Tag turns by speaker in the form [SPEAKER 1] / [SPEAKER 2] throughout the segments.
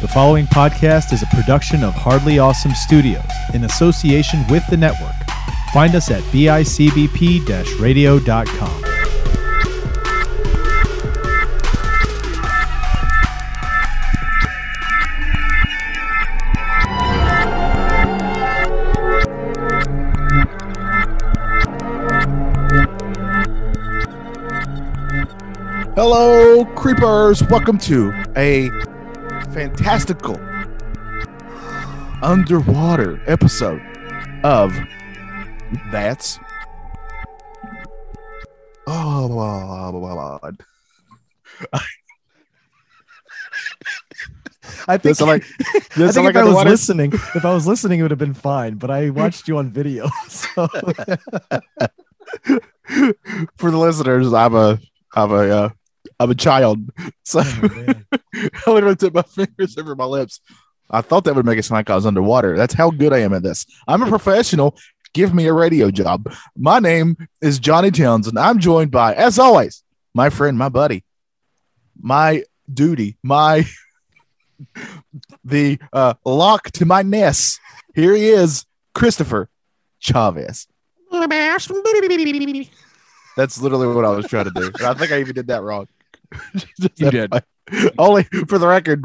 [SPEAKER 1] The following podcast is a production of Hardly Awesome Studios in association with the network. Find us at bicbp radio.com.
[SPEAKER 2] Hello, creepers. Welcome to a fantastical underwater episode of That's. Oh, God.
[SPEAKER 1] I think,
[SPEAKER 2] That's like,
[SPEAKER 1] I think
[SPEAKER 2] like
[SPEAKER 1] if I was
[SPEAKER 2] underwater.
[SPEAKER 1] listening, if I was listening, it would have been fine. But I watched you on video, so
[SPEAKER 2] For the listeners, I'm a, I'm a, uh, I'm a child. So I literally took my fingers over my lips. I thought that would make it sound like I was underwater. That's how good I am at this. I'm a professional. Give me a radio job. My name is Johnny Townsend. I'm joined by, as always, my friend, my buddy, my duty, my the uh, Loch to my Ness. Here he is, Christopher Chavez. That's literally what I was trying to do. I think I even did that wrong. Just
[SPEAKER 3] You did.
[SPEAKER 2] Only for the record,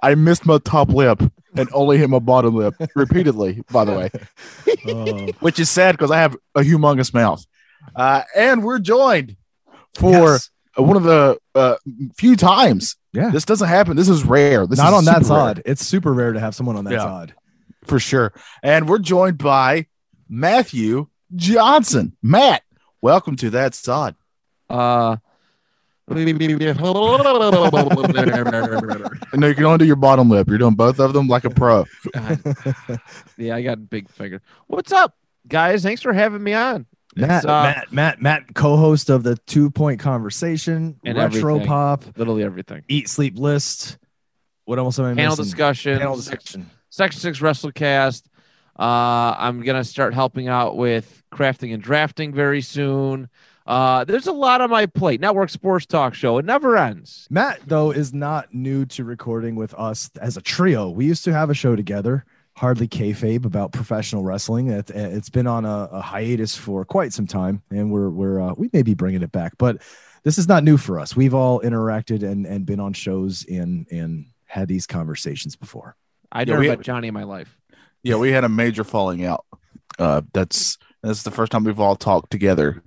[SPEAKER 2] I missed my top lip and only hit my bottom lip repeatedly, by the way,
[SPEAKER 1] Oh,
[SPEAKER 2] which is sad because I have a humongous mouth. Uh, and we're joined for
[SPEAKER 1] yes.
[SPEAKER 2] one of the uh, few times.
[SPEAKER 1] Yeah.
[SPEAKER 2] This doesn't happen. This is rare. This
[SPEAKER 1] not
[SPEAKER 2] is
[SPEAKER 1] on that
[SPEAKER 2] super rare,
[SPEAKER 1] side. It's super rare to have someone on that
[SPEAKER 2] Yeah.
[SPEAKER 1] side.
[SPEAKER 2] for sure. And we're joined by Matthew Johnson. Matt, welcome to that side.
[SPEAKER 3] Uh,
[SPEAKER 2] No, you can only do your bottom lip. You're doing both of them like a pro.
[SPEAKER 3] yeah, I got big finger. What's up, guys? Thanks for having me on.
[SPEAKER 1] Matt,
[SPEAKER 3] uh,
[SPEAKER 1] Matt, Matt, Matt, co-host of the Two Point Conversation,
[SPEAKER 3] And
[SPEAKER 1] Retro
[SPEAKER 3] everything.
[SPEAKER 1] Pop,
[SPEAKER 3] Literally everything.
[SPEAKER 1] Eat Sleep List. What else am I
[SPEAKER 3] Panel
[SPEAKER 1] missing?
[SPEAKER 3] discussion.
[SPEAKER 1] Panel
[SPEAKER 3] Sec-
[SPEAKER 1] discussion.
[SPEAKER 3] Section six WrestleCast. Uh, I'm gonna start helping out with crafting and drafting very soon. Uh, there's a lot on my plate. Network Sports Talk Show. It never ends.
[SPEAKER 1] Matt, though, is not new to recording with us as a trio. We used to have a show together, Hardly Kayfabe, about professional wrestling. It, it's been on a, a hiatus for quite some time, and we're we're uh, we may be bringing it back. But this is not new for us. We've all interacted and and been on shows and and had these conversations before.
[SPEAKER 3] I
[SPEAKER 2] Yeah,
[SPEAKER 3] never met Johnny in my life.
[SPEAKER 2] Yeah, we had a major falling out. Uh, that's that's the first time we've all talked together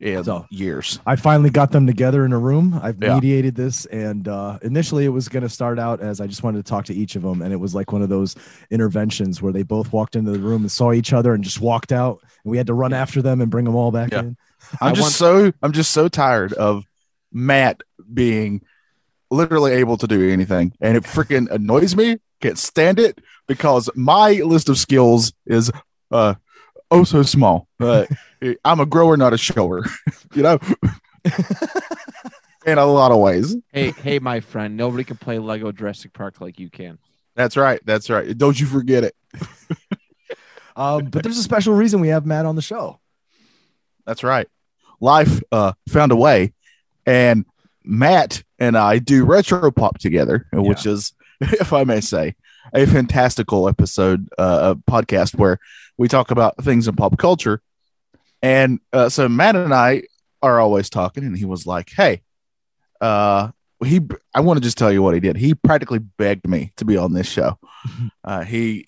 [SPEAKER 2] in
[SPEAKER 1] So-
[SPEAKER 2] years.
[SPEAKER 1] I finally got them together in a room. I've
[SPEAKER 2] Yeah.
[SPEAKER 1] mediated this, and uh, initially it was going to start out as I just wanted to talk to each of them, and it was like one of those interventions where they both walked into the room and saw each other and just walked out, and we had to run after them and bring them all back
[SPEAKER 2] Yeah.
[SPEAKER 1] in.
[SPEAKER 2] I'm
[SPEAKER 3] I
[SPEAKER 2] just
[SPEAKER 3] want-
[SPEAKER 2] so I'm just so tired of Matt being literally able to do anything, and it freaking annoys me. Can't stand it because my list of skills is uh oh so small. But I'm a grower, not a shower. you know, in a lot of ways.
[SPEAKER 3] Hey, hey, my friend. Nobody can play Lego Jurassic Park like you can.
[SPEAKER 2] That's right. That's right. Don't you forget it.
[SPEAKER 1] Um, but there's a special reason we have Matt on the show.
[SPEAKER 2] That's right. Life uh, found a way, and Matt and I do retro pop together, which is, if I may say, a fantastical episode uh, a podcast where we talk about things in pop culture. And uh, so Matt and I are always talking, and he was like, "Hey, uh, he." I want to just tell you what he did. He practically begged me to be on this show. Uh, he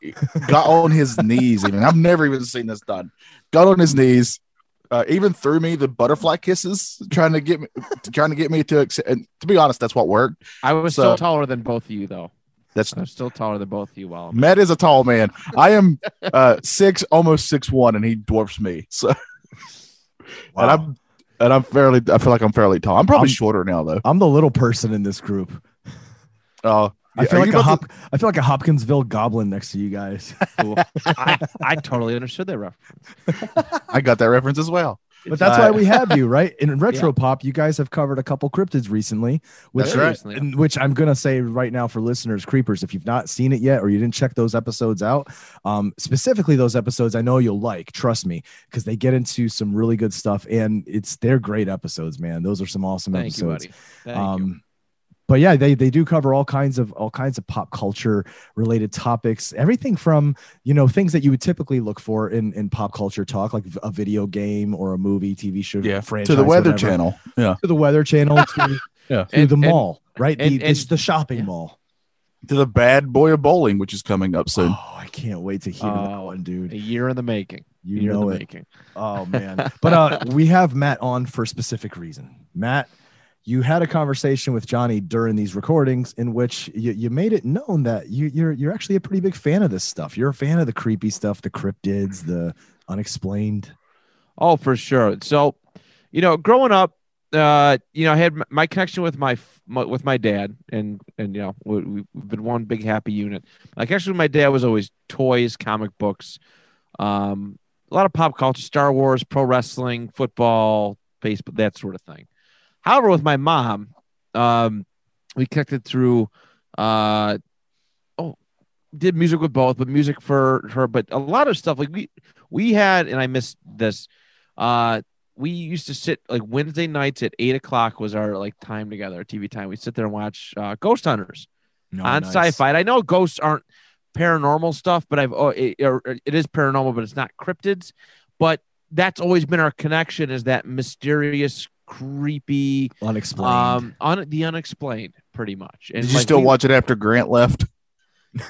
[SPEAKER 2] got on his knees. Even I've never even seen this done. Got on his knees, uh, even threw me the butterfly kisses, trying to get me, trying to get me to accept. And to be honest, that's what worked.
[SPEAKER 3] I was
[SPEAKER 2] So-
[SPEAKER 3] still taller than both of you, though.
[SPEAKER 2] That's
[SPEAKER 3] I'm still taller than both of you. While I'm
[SPEAKER 2] Matt is a tall man. I am uh, six, almost six one, and he dwarfs me. So, and I'm and I'm fairly. I feel like I'm fairly tall. I'm probably
[SPEAKER 1] I'm-
[SPEAKER 2] shorter now, though.
[SPEAKER 1] I'm the little person in this group.
[SPEAKER 2] Oh,
[SPEAKER 1] I feel like a
[SPEAKER 2] about
[SPEAKER 1] Hop- I feel like a Hopkinsville goblin next to you guys.
[SPEAKER 3] cool. I, I totally understood that reference.
[SPEAKER 2] I got that reference as well.
[SPEAKER 1] But that's why we have you, right? In retro pop, you guys have covered a couple cryptids recently, which
[SPEAKER 2] That's right.
[SPEAKER 1] And- which I'm gonna say right now for listeners, creepers, if you've not seen it yet or you didn't check those episodes out, um, specifically those episodes, I know you'll like. Trust me, because they get into some really good stuff, and it's they're great episodes, man. Those are some awesome
[SPEAKER 3] Thank you,
[SPEAKER 1] episodes.
[SPEAKER 3] buddy. Thank you.
[SPEAKER 1] um, but yeah, they they do cover all kinds of all kinds of pop culture related topics. Everything from you know things that you would typically look for in in pop culture talk, like a video game or a movie, TV show,
[SPEAKER 2] Yeah,
[SPEAKER 1] franchise,
[SPEAKER 2] to the Weather
[SPEAKER 1] whatever.
[SPEAKER 2] Channel. Yeah,
[SPEAKER 1] to the Weather Channel, to,
[SPEAKER 2] Yeah.
[SPEAKER 1] to
[SPEAKER 3] And-
[SPEAKER 1] the
[SPEAKER 3] and-
[SPEAKER 1] mall, right?
[SPEAKER 3] and-
[SPEAKER 1] the,
[SPEAKER 3] and-
[SPEAKER 1] it's the shopping
[SPEAKER 3] yeah.
[SPEAKER 1] mall.
[SPEAKER 2] to the Bad Boy of Bowling, which is coming up soon.
[SPEAKER 1] Oh, I can't wait to hear that
[SPEAKER 3] Oh,
[SPEAKER 1] one, dude.
[SPEAKER 3] A year in the making.
[SPEAKER 1] You
[SPEAKER 3] year in
[SPEAKER 1] know
[SPEAKER 3] the
[SPEAKER 1] it.
[SPEAKER 3] making.
[SPEAKER 1] Oh man. But uh we have Matt on for a specific reason. Matt, you had a conversation with Johnny during these recordings in which you, you made it known that you, you're you're actually a pretty big fan of this stuff. You're a fan of the creepy stuff, the cryptids, the unexplained.
[SPEAKER 3] Oh, for sure. So, you know, growing up, uh, you know, I had my connection with my, my with my dad, and and you know, we, we've been one big happy unit. Like actually, my dad was always toys, comic books, um, a lot of pop culture, Star Wars, pro wrestling, football, baseball, that sort of thing. However, with my mom, um, we connected through, uh, oh, did music with both, but music for her, but a lot of stuff like we we had, and I missed this. Uh, we used to sit like Wednesday nights at eight o'clock was our like time together, TV time. We sit there and watch uh, Ghost Hunters
[SPEAKER 1] No,
[SPEAKER 3] on
[SPEAKER 1] nice.
[SPEAKER 3] sci-fi. And I know ghosts aren't paranormal stuff, but I've oh, it, it is paranormal, but it's not cryptids. But that's always been our connection is that mysterious, creepy,
[SPEAKER 1] Unexplained.
[SPEAKER 3] um, un- the unexplained, pretty much. And
[SPEAKER 2] Did you
[SPEAKER 3] like,
[SPEAKER 2] still
[SPEAKER 3] we-
[SPEAKER 2] watch it after Grant left?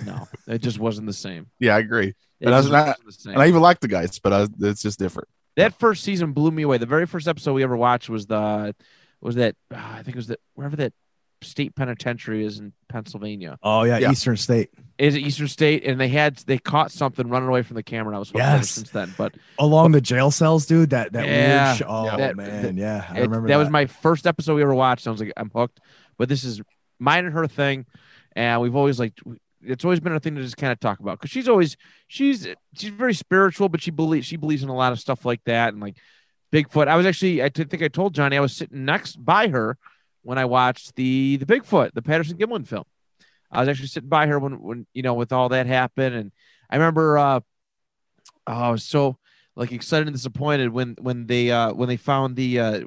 [SPEAKER 3] No, it just wasn't the same.
[SPEAKER 2] Yeah, I agree.
[SPEAKER 3] It
[SPEAKER 2] And I
[SPEAKER 3] wasn't the same.
[SPEAKER 2] And I even like the guys, but I, it's just different.
[SPEAKER 3] that first season blew me away. The very first episode we ever watched was the was that uh, I think it was that wherever that state penitentiary is in Pennsylvania.
[SPEAKER 1] oh yeah,
[SPEAKER 2] yeah.
[SPEAKER 1] Eastern State.
[SPEAKER 3] Is it Eastern State? And they had they caught something running away from the camera. And I was hooked
[SPEAKER 1] Yes.
[SPEAKER 3] since then. But
[SPEAKER 1] Along the jail cells, dude. That that
[SPEAKER 3] Yeah.
[SPEAKER 1] weird sh- oh
[SPEAKER 3] That-
[SPEAKER 1] man,
[SPEAKER 3] that-
[SPEAKER 1] yeah. I
[SPEAKER 3] it-
[SPEAKER 1] remember
[SPEAKER 3] that, was my first episode we ever watched. I was like, I'm hooked. But this is mine and her thing, and we've always like it's always been a thing to just kind of talk about because she's always she's she's very spiritual, but she believes she believes in a lot of stuff like that and like Bigfoot. I was actually I t- think I told Johnny I was sitting next by her when I watched the the Bigfoot, the Patterson Gimlin film. I was actually sitting by her when when you know with all that happened, and I remember uh, oh, I was so like excited and disappointed when when they uh when they found the uh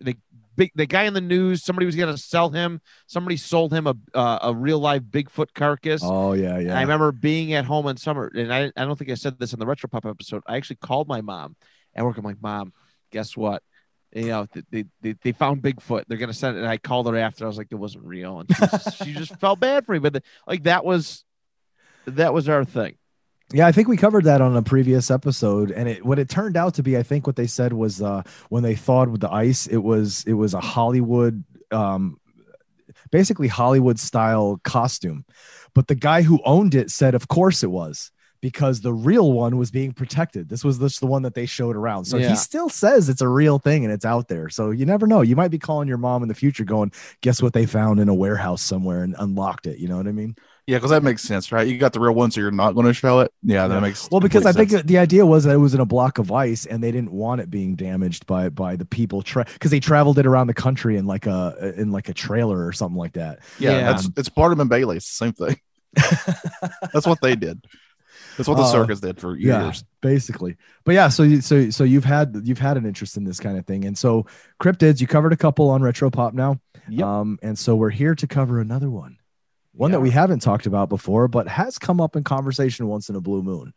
[SPEAKER 3] the big the guy in the news somebody was gonna sell him somebody sold him a uh, a real live Bigfoot carcass.
[SPEAKER 1] Oh yeah, yeah.
[SPEAKER 3] I remember being at home in summer, and I, I don't think I said this in the Retro Pop episode. I actually called my mom at work. I'm like, Mom, guess what? You know, they, they, they found Bigfoot. They're gonna send it. And I called her after. I was like, it wasn't real, and she just, she just felt bad for me. But the, like that was that was our thing.
[SPEAKER 1] Yeah, I think we covered that on a previous episode, and it what it turned out to be, I think what they said was uh, when they thawed with the ice, it was it was a Hollywood, um, basically Hollywood style costume, but the guy who owned it said, of course it was because the real one was being protected. This was just the one that they showed around, so
[SPEAKER 3] Yeah.
[SPEAKER 1] he still says it's a real thing and it's out there. So you never know. You might be calling your mom in the future, going, "Guess what they found in a warehouse somewhere and unlocked it." You know what I mean?
[SPEAKER 2] Yeah, because that makes sense, right? You got the real one, so you're not going to show it. Yeah, that
[SPEAKER 1] Yeah.
[SPEAKER 2] makes
[SPEAKER 1] Well, because I
[SPEAKER 2] complete
[SPEAKER 1] think the idea was that it was in a block of ice, and they didn't want it being damaged by by the people because they traveled it around the country in like a in like a trailer or something like that.
[SPEAKER 2] yeah,
[SPEAKER 3] Yeah.
[SPEAKER 2] that's it's Barnum and Bailey. It's the same thing. That's what they did. That's what the
[SPEAKER 1] Uh,
[SPEAKER 2] circus did for
[SPEAKER 1] yeah.
[SPEAKER 2] years.
[SPEAKER 1] Basically, but yeah, so you, so so you've had you've had an interest in this kind of thing, and so cryptids you covered a couple on Retro Pop now,
[SPEAKER 3] Yep.
[SPEAKER 1] um, and so we're here to cover another one, one that we haven't talked about before, but has come up in conversation once in a blue moon.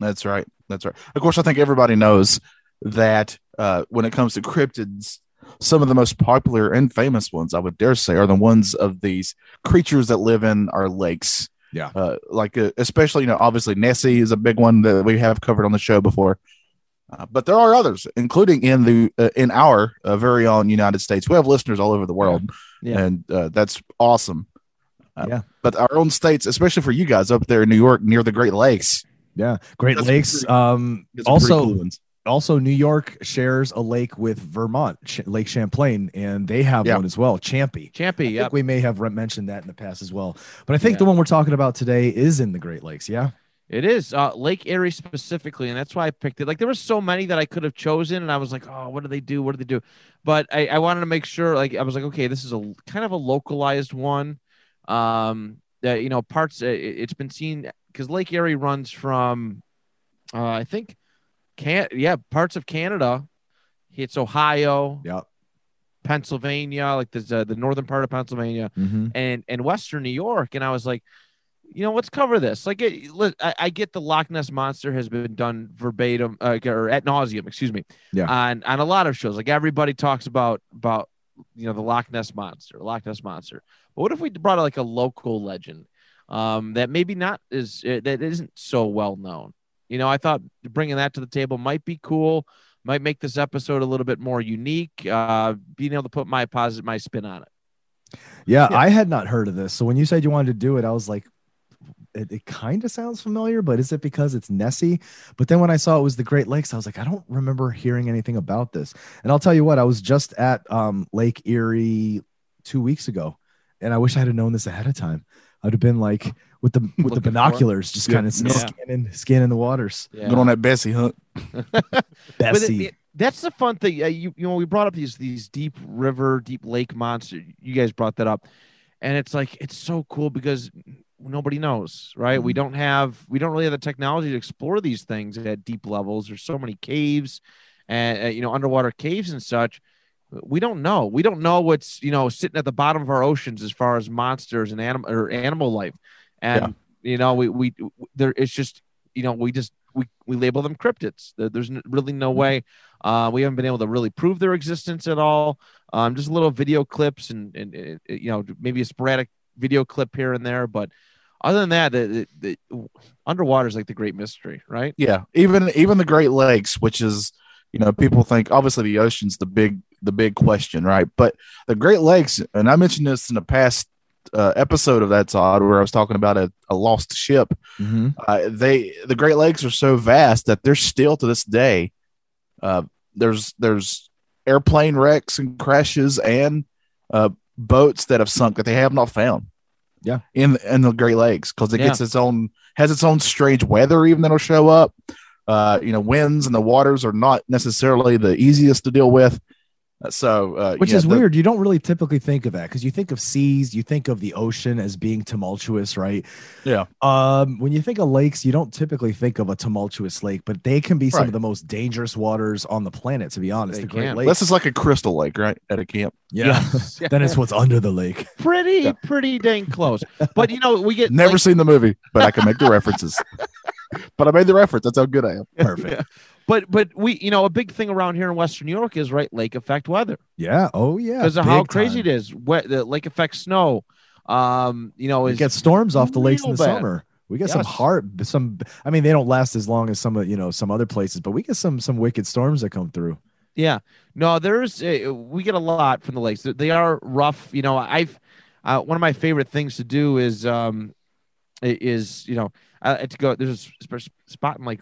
[SPEAKER 2] That's right. That's right. Of course, I think everybody knows that uh, when it comes to cryptids, some of the most popular and famous ones, I would dare say, are the ones of these creatures that live in our lakes.
[SPEAKER 1] Yeah.
[SPEAKER 2] Uh, like, uh, especially, you know, obviously Nessie is a big one that we have covered on the show before. Uh, but there are others, including in the uh, in our uh, very own United States. We have listeners all over the world,
[SPEAKER 3] Yeah.
[SPEAKER 2] and uh, that's awesome. Uh,
[SPEAKER 1] Yeah.
[SPEAKER 2] But our own states, especially for you guys up there in New York, near the Great Lakes,
[SPEAKER 1] Yeah, Great
[SPEAKER 2] That's
[SPEAKER 1] Lakes.
[SPEAKER 2] pretty-
[SPEAKER 1] Um,
[SPEAKER 2] get some pretty
[SPEAKER 1] also,
[SPEAKER 2] cool ones.
[SPEAKER 1] Also New York shares a lake with Vermont, Lake Champlain, and they have
[SPEAKER 2] Yeah.
[SPEAKER 1] one as well, Champy.
[SPEAKER 3] Champy,
[SPEAKER 1] I
[SPEAKER 3] yeah.
[SPEAKER 1] think we may have re- mentioned that in the past as well. But I think
[SPEAKER 3] Yeah.
[SPEAKER 1] the one we're talking about today is in the Great Lakes. Yeah.
[SPEAKER 3] It is uh, Lake Erie specifically, and that's why I picked it. Like there were so many that I could have chosen, and I was like, "Oh, what do they do? What do they do?" But I, I wanted to make sure. Like I was like, "Okay, this is a kind of a localized one." Um, that you know, parts. uh, It, it's been seen because Lake Erie runs from, uh, I think, can yeah, parts of Canada. It's Ohio,
[SPEAKER 1] Yeah.
[SPEAKER 3] Pennsylvania, like the uh, the northern part of Pennsylvania,
[SPEAKER 1] Mhm.
[SPEAKER 3] and and Western New York, and I was like, you know, let's cover this. Like, it, let- I, I get the Loch Ness monster has been done verbatim uh, or at nauseum, excuse me,
[SPEAKER 1] Yeah.
[SPEAKER 3] on on a lot of shows. Like everybody talks about about you know the Loch Ness monster, Loch Ness monster. But what if we brought like a local legend um, that maybe not is uh, that isn't so well known? You know, I thought bringing that to the table might be cool. Might make this episode a little bit more unique. Uh, being able to put my positive my spin on it.
[SPEAKER 1] Yeah,
[SPEAKER 3] Yeah.
[SPEAKER 1] I had not heard of this. So when you said you wanted to do it, I was like, it, it kind of sounds familiar, but is it because it's Nessie? But then when I saw it was the Great Lakes, I was like, I don't remember hearing anything about this. And I'll tell you what, I was just at um, Lake Erie two weeks ago, and I wish I had known this ahead of time. I'd have been like with the with the
[SPEAKER 3] Looking for it.
[SPEAKER 1] binoculars, just
[SPEAKER 2] Yeah.
[SPEAKER 1] kind of
[SPEAKER 3] Yeah.
[SPEAKER 1] scanning scanning the waters.
[SPEAKER 3] Yeah.
[SPEAKER 2] Good on that Bessie hunt.
[SPEAKER 3] But it-
[SPEAKER 1] Bessie.
[SPEAKER 3] it- that's the fun thing. Uh, you you know we brought up these these deep river, deep lake monster. You guys brought that up, and it's like it's so cool because nobody knows, right? We don't have we don't really have the technology to explore these things at deep levels. There's so many caves, and uh, you know underwater caves and such. We don't know. We don't know what's you know sitting at the bottom of our oceans as far as monsters and animal or animal life, and you know we we there it's just you know we just we we label them cryptids. There- There's really no way. Uh, we haven't been able to really prove their existence at all. Um, just little video clips and, and, uh, you know maybe a sporadic video clip here and there, but other than that, the, the, the underwater is like the great mystery, right?
[SPEAKER 2] Yeah, even even the Great Lakes, which is you know people think obviously the ocean's the big the big question, right? But the Great Lakes, and I mentioned this in the past uh, episode of That's Odd, where I was talking about a, a lost ship.
[SPEAKER 1] Mhm.
[SPEAKER 2] Uh, they the Great Lakes are so vast that there's still to this day uh, there's there's airplane wrecks and crashes and uh, boats that have sunk that they have not found.
[SPEAKER 1] Yeah.
[SPEAKER 2] in in the Great Lakes because it
[SPEAKER 3] Yeah.
[SPEAKER 2] gets its own has its own strange weather even that'll show up. Uh, you know, winds and the waters are not necessarily the easiest to deal with. So, uh,
[SPEAKER 1] Which
[SPEAKER 2] yeah,
[SPEAKER 1] is
[SPEAKER 2] the-
[SPEAKER 1] weird. You don't really typically think of that because you think of seas, you think of the ocean as being tumultuous, right?
[SPEAKER 2] Yeah.
[SPEAKER 1] Um, when you think of lakes, you don't typically think of a tumultuous lake, but they can be some
[SPEAKER 2] Right.
[SPEAKER 1] of the most dangerous waters on the planet, to be honest.
[SPEAKER 3] They
[SPEAKER 1] the Great
[SPEAKER 3] can.
[SPEAKER 1] Lakes.
[SPEAKER 2] This is like a crystal lake, right? At a camp.
[SPEAKER 1] yeah.
[SPEAKER 3] Yes.
[SPEAKER 1] then it's what's under the lake.
[SPEAKER 3] pretty
[SPEAKER 2] Yeah.
[SPEAKER 3] pretty dang close. But you know we get
[SPEAKER 2] Never
[SPEAKER 3] like-
[SPEAKER 2] seen the movie, but I can make the references. but I made the reference. That's how good I am.
[SPEAKER 1] Perfect.
[SPEAKER 3] But but we you know a big thing around here in Western New York is right lake effect weather.
[SPEAKER 1] Yeah. Oh yeah.
[SPEAKER 3] because of how crazy
[SPEAKER 1] time.
[SPEAKER 3] it is. Wet the lake effect snow. Um, you know,
[SPEAKER 1] We
[SPEAKER 3] is
[SPEAKER 1] get storms off the lakes in the
[SPEAKER 3] bad.
[SPEAKER 1] summer. We get some
[SPEAKER 3] Yes.
[SPEAKER 1] hard, some. I mean, they don't last as long as some of you know some other places, but we get some some wicked storms that come through.
[SPEAKER 3] yeah. No, there's uh, we get a lot from the lakes. They- They are rough. You know, I've uh, one of my favorite things to do is um is you know I like to go. There's a spot in like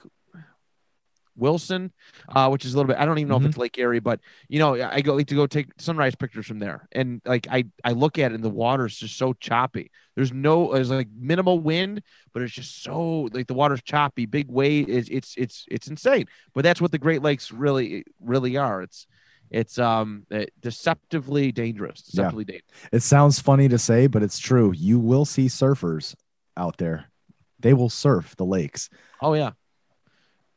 [SPEAKER 3] Wilson, uh, which is a little bit. I don't even know
[SPEAKER 1] Mhm.
[SPEAKER 3] if it's Lake Erie, but you know, I go like to go take sunrise pictures from there, and like I I look at it, and the water is just so choppy. There's no there's like minimal wind, but it's just so like the water's choppy, big wave. It's it's it's it's insane. But that's what the Great Lakes really really are. It's it's um eh, deceptively dangerous.
[SPEAKER 1] Yeah.
[SPEAKER 3] Deceptively dangerous.
[SPEAKER 1] It sounds funny to say, but it's true. You will see surfers out there. They will surf the lakes.
[SPEAKER 3] Oh yeah,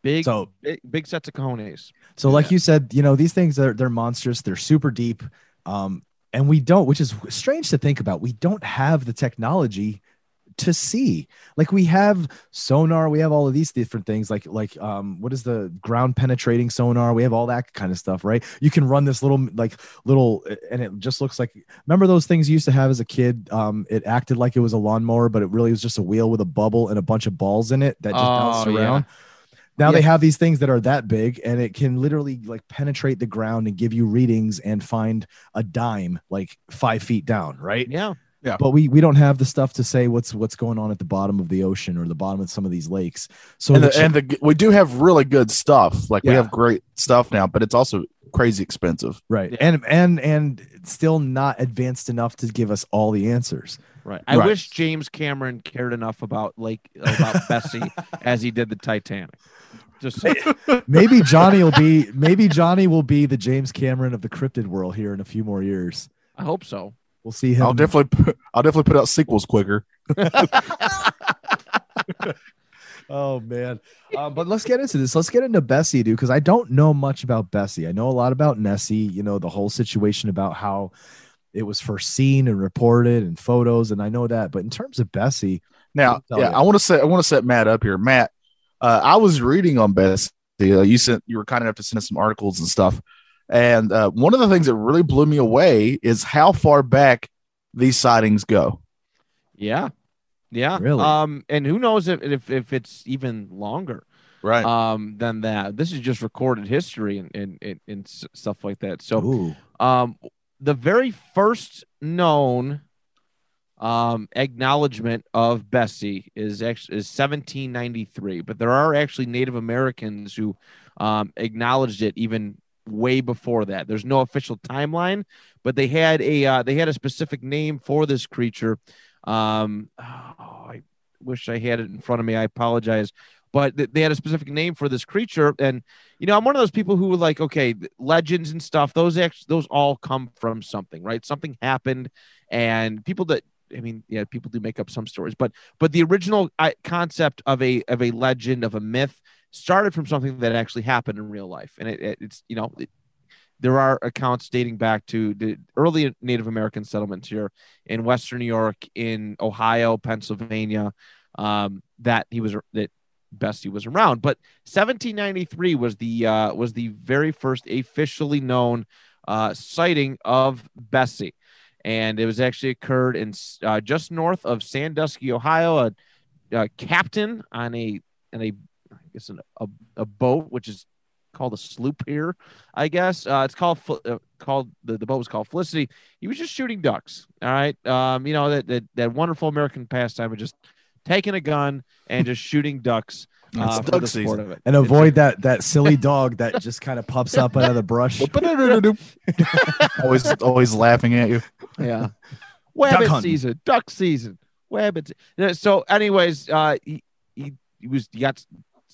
[SPEAKER 3] big
[SPEAKER 1] So
[SPEAKER 3] big, big sets of cojones.
[SPEAKER 1] So, like you said, you know, these things are they're monstrous. They're super deep, um, and we don't, which is strange to think about. We don't have the technology to see. Like we have sonar, we have all of these different things. Like like um, what is the ground penetrating sonar? We have all that kind of stuff, right? You can run this little like little, and it just looks like. Remember those things you used to have as a kid? Um, it acted like it was a lawnmower, but it really was just a wheel with a bubble and a bunch of balls in it that just bounced
[SPEAKER 3] around. yeah.
[SPEAKER 1] Around. Now
[SPEAKER 3] Yeah.
[SPEAKER 1] they have these things that are that big and it can literally like penetrate the ground and give you readings and find a dime like five feet down, right?
[SPEAKER 3] Yeah, yeah.
[SPEAKER 1] But we we don't have the stuff to say what's what's going on at the bottom of the ocean or the bottom of some of these lakes. So
[SPEAKER 2] and
[SPEAKER 1] the
[SPEAKER 2] the, and the, we do have really good stuff. Like we have great stuff now, but it's also crazy expensive.
[SPEAKER 1] right
[SPEAKER 3] Yeah.
[SPEAKER 1] and and and still not advanced enough to give us all the answers.
[SPEAKER 3] right. I
[SPEAKER 2] Right.
[SPEAKER 3] wish James Cameron cared enough about Lake about Bessie as he did the Titanic. Just
[SPEAKER 1] Maybe Johnny will be maybe Johnny will be the James Cameron of the cryptid world here in a few more years.
[SPEAKER 3] I hope so.
[SPEAKER 1] We'll see him.
[SPEAKER 2] I'll definitely put, I'll definitely put out sequels quicker.
[SPEAKER 1] Oh man. Uh, but let's get into this. Let's get into Bessie, dude, because I don't know much about Bessie. I know a lot about Nessie. You know the whole situation about how it was first seen and reported and photos, and I know that. But in terms of Bessie,
[SPEAKER 2] Now,
[SPEAKER 1] Tell
[SPEAKER 2] yeah,
[SPEAKER 1] you.
[SPEAKER 2] I want to set I want to set Matt up here. Matt, uh, I was reading on Bessie. Uh, you sent you were kind enough to send us some articles and stuff. And uh, one of the things that really blew me away is how far back these sightings go.
[SPEAKER 3] Yeah. Yeah.
[SPEAKER 1] Really?
[SPEAKER 3] Um, and who knows if, if, if it's even longer
[SPEAKER 2] Right.
[SPEAKER 3] um, than that. This is just recorded history and, and, and, and stuff like that. So,
[SPEAKER 1] ooh,
[SPEAKER 3] um, the very first known um, acknowledgement of Bessie is actually is 1793, but there are actually Native Americans who um, acknowledged it even way before that. There's no official timeline, but they had a uh, they had a specific name for this creature. Um, oh, I wish I had it in front of me. I apologize. But th- they had a specific name for this creature, and you know, I'm one of those people who like, okay, legends and stuff. Those actually, those all come from something, right? Something happened, and people that, I mean, yeah, people do make up some stories, but but the original uh, concept of a of a legend of a myth started from something that actually happened in real life, and it, it, it's you know. It, there are accounts dating back to the early Native American settlements here in Western New York, in Ohio, Pennsylvania, um, that he was that Bessie was around. But 1793 was the uh, was the very first officially known uh, sighting of Bessie, and it was actually occurred in uh, just north of Sandusky, Ohio. A, a captain on a on a I guess an, a, a boat, which is called a sloop here, I guess. Uh, it's called uh, called the, the boat was called Felicity. He was just shooting ducks. All right, um, you know that, that that wonderful American pastime of just taking a gun and just shooting ducks.
[SPEAKER 2] It's
[SPEAKER 3] Uh,
[SPEAKER 2] duck season.
[SPEAKER 3] of it.
[SPEAKER 1] and avoid that that silly dog that just kind of pops up out of the brush.
[SPEAKER 2] always always laughing at you.
[SPEAKER 3] yeah. Wabbit
[SPEAKER 1] hunting.
[SPEAKER 3] season, duck season, wabbit. se- So, anyways, uh, he, he he was he got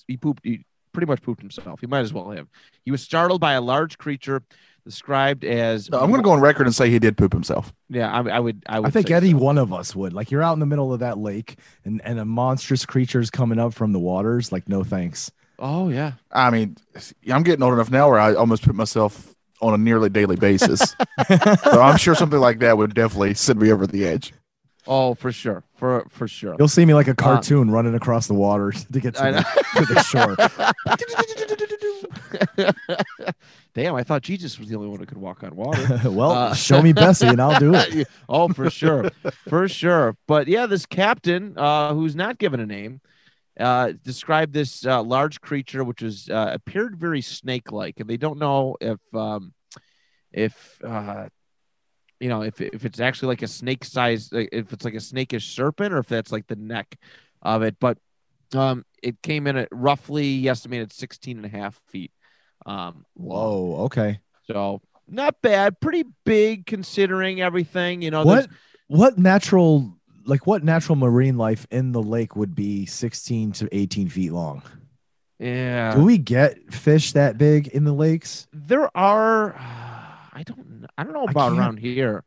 [SPEAKER 3] he pooped. He pretty much pooped himself. He might as well have. He was startled by a large creature described as.
[SPEAKER 2] No, I'm going to go on record and say he did poop himself.
[SPEAKER 3] Yeah, I, I would. I would.
[SPEAKER 1] I think any
[SPEAKER 3] so.
[SPEAKER 1] one of us would. Like you're out in the middle of that lake and, and a monstrous creature's coming up from the waters. Like, no thanks.
[SPEAKER 3] Oh yeah.
[SPEAKER 2] I mean, I'm getting old enough now where I almost put myself on a nearly daily basis. so I'm sure something like that would definitely send me over the edge.
[SPEAKER 3] Oh, for sure. For for sure.
[SPEAKER 1] You'll see me like a cartoon running across the water to get to, the, to the shore.
[SPEAKER 3] Damn, I thought Jesus was the only one who could walk on water.
[SPEAKER 1] well,
[SPEAKER 3] Uh,
[SPEAKER 1] show me Bessie and I'll do it.
[SPEAKER 3] oh, for sure, for sure. But yeah, this captain, uh, who's not given a name, uh, described this uh, large creature, which was uh, appeared very snake-like, and they don't know if um, if uh, you know if if it's actually like a snake size, if it's like a snakish serpent, or if that's like the neck of it. But um, it came in at roughly estimated 16 and a half feet. Um.
[SPEAKER 1] Whoa, okay.
[SPEAKER 3] So not bad, pretty big considering everything. You know,
[SPEAKER 1] What what natural like what natural marine life in the lake would be 16 to 18 feet long?
[SPEAKER 3] Yeah,
[SPEAKER 1] Do we get fish that big in the lakes?
[SPEAKER 3] there are. I don't. I don't know about around here.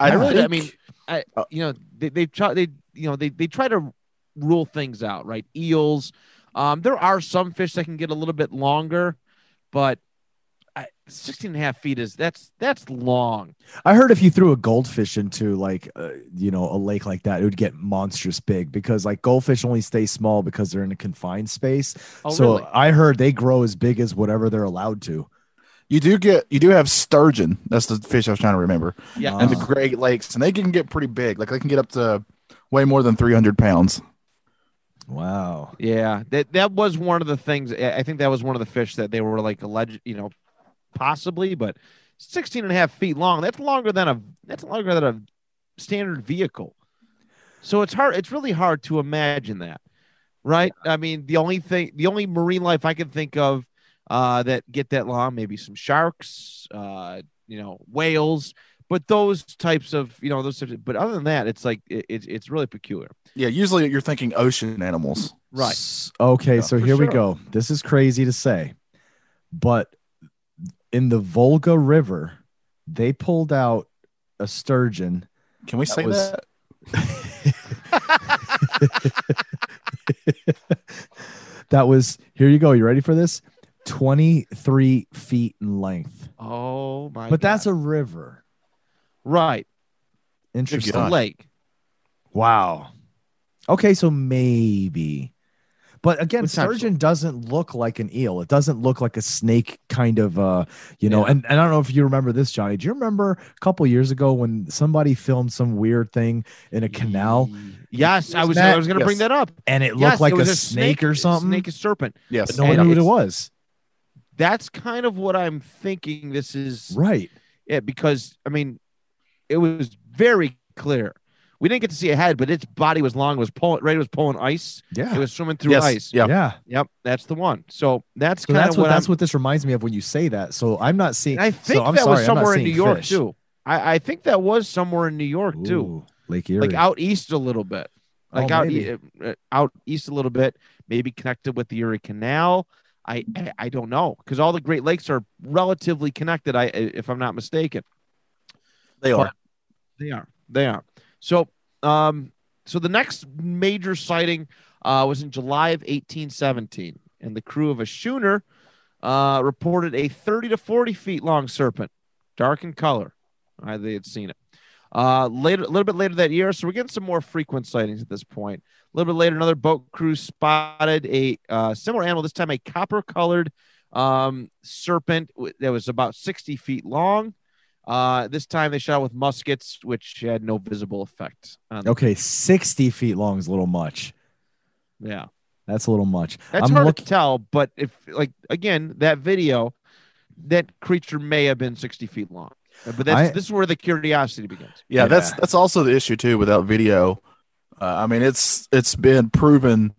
[SPEAKER 2] I,
[SPEAKER 3] I really- I mean, I,
[SPEAKER 2] Uh,
[SPEAKER 3] you know, they they try they you know they they try to rule things out, right? Eels. Um, there are some fish that can get a little bit longer, but I, 16 and a half feet is that's that's long.
[SPEAKER 1] I heard if you threw a goldfish into like uh, you know a lake like that, it would get monstrous big because like goldfish only stay small because they're in a confined space.
[SPEAKER 3] Oh,
[SPEAKER 1] so
[SPEAKER 3] really?
[SPEAKER 1] I heard they grow as big as whatever they're allowed to.
[SPEAKER 2] You do get you do have sturgeon. That's the fish I was trying to remember.
[SPEAKER 3] Yeah,
[SPEAKER 2] And the. Great Lakes, and they can get pretty big. Like they can get up to way more than 300 pounds.
[SPEAKER 1] Wow.
[SPEAKER 3] Yeah, that that was one of the things. I I think that was one of the fish that they were like alleged, you know, possibly, but 16 and a half feet long. That's longer than a that's longer than a standard vehicle. So it's hard. It's really hard to imagine that, right? I mean, the only thing, the only marine life I can think of uh, that get that long, maybe some sharks, uh, you know, whales, but those types of, you know, those types. Of, but other than that, it's like it, it's it's really peculiar,
[SPEAKER 2] Yeah, usually you're thinking ocean animals.
[SPEAKER 3] right?
[SPEAKER 1] S- Okay,
[SPEAKER 2] Yeah,
[SPEAKER 1] so
[SPEAKER 3] for
[SPEAKER 1] here we go. This is crazy to say, but in the Volga River, they pulled out a sturgeon.
[SPEAKER 2] Can we
[SPEAKER 1] That
[SPEAKER 2] say
[SPEAKER 1] was-
[SPEAKER 2] that?
[SPEAKER 1] that was here you go. You ready for this? 23 feet in length.
[SPEAKER 3] Oh my!
[SPEAKER 1] But that's a river.
[SPEAKER 3] right.
[SPEAKER 1] Interesting.
[SPEAKER 3] It's a lake.
[SPEAKER 1] Wow. Okay, so maybe. But again,
[SPEAKER 3] Potentially.
[SPEAKER 1] sturgeon doesn't look like an eel. It doesn't look like a snake kind of uh, you know,
[SPEAKER 3] Yeah.
[SPEAKER 1] and, and I don't know if you remember this, Johnny. Do you remember a couple years ago when somebody filmed some weird thing in a canal
[SPEAKER 3] Yes, I was.
[SPEAKER 1] Matt-
[SPEAKER 3] I was going to bring that up.
[SPEAKER 1] and it looked
[SPEAKER 3] Yes,
[SPEAKER 1] like
[SPEAKER 3] it
[SPEAKER 1] a
[SPEAKER 3] was
[SPEAKER 1] snake, or something?
[SPEAKER 3] Snake, a serpent.
[SPEAKER 2] Yes.
[SPEAKER 1] but no one knew what it was.
[SPEAKER 3] That's kind of what I'm thinking. This is
[SPEAKER 1] Right.
[SPEAKER 3] it because I mean, it was very clear. We didn't get to see a head, but its body was long. It was pulling. Right, it was pulling ice.
[SPEAKER 1] Yeah.
[SPEAKER 3] It was swimming through
[SPEAKER 2] yes.
[SPEAKER 3] ice.
[SPEAKER 2] Yeah.
[SPEAKER 1] yeah.
[SPEAKER 3] Yep, that's the one. So that's
[SPEAKER 1] So
[SPEAKER 3] kind
[SPEAKER 1] that's
[SPEAKER 3] of
[SPEAKER 1] what,
[SPEAKER 3] what
[SPEAKER 1] that's what this reminds me of when you say that. So I'm not seeing
[SPEAKER 3] I think
[SPEAKER 1] so I'm
[SPEAKER 3] that
[SPEAKER 1] sorry,
[SPEAKER 3] was somewhere in New York
[SPEAKER 1] fish.
[SPEAKER 3] too. I, I think that was somewhere in New York too,
[SPEAKER 1] Lake Erie.
[SPEAKER 3] like out east a little bit, like
[SPEAKER 1] Oh,
[SPEAKER 3] out e- uh, out east a little bit, maybe connected with the Erie Canal. I I, I don't know because all the Great Lakes are relatively connected. I if I'm not mistaken.
[SPEAKER 2] They are.
[SPEAKER 3] They are. They are. So, um, so the next major sighting uh, was in July of 1817, and the crew of a schooner uh, reported a 30 to 40 feet long serpent, dark in color. Uh, they had seen it. Uh, later, a little bit later that year, so we're getting some more frequent sightings at this point. A little bit later, another boat crew spotted a uh, similar animal. This time, a copper-colored um, serpent that was about 60 feet long. Uh, this time they shot with muskets, which had no visible effect. On the-
[SPEAKER 1] Okay, 60 feet long is a little much.
[SPEAKER 3] Yeah,
[SPEAKER 1] That's a little much.
[SPEAKER 3] that's
[SPEAKER 1] I'm
[SPEAKER 3] hard
[SPEAKER 1] look-
[SPEAKER 3] to tell. But if, like, again, that video, that creature may have been sixty feet long. But that's
[SPEAKER 1] I-
[SPEAKER 3] this is where the curiosity begins.
[SPEAKER 2] Yeah, that's
[SPEAKER 1] Yeah.
[SPEAKER 2] that's also the issue too without video. Uh, I mean, it's it's been proven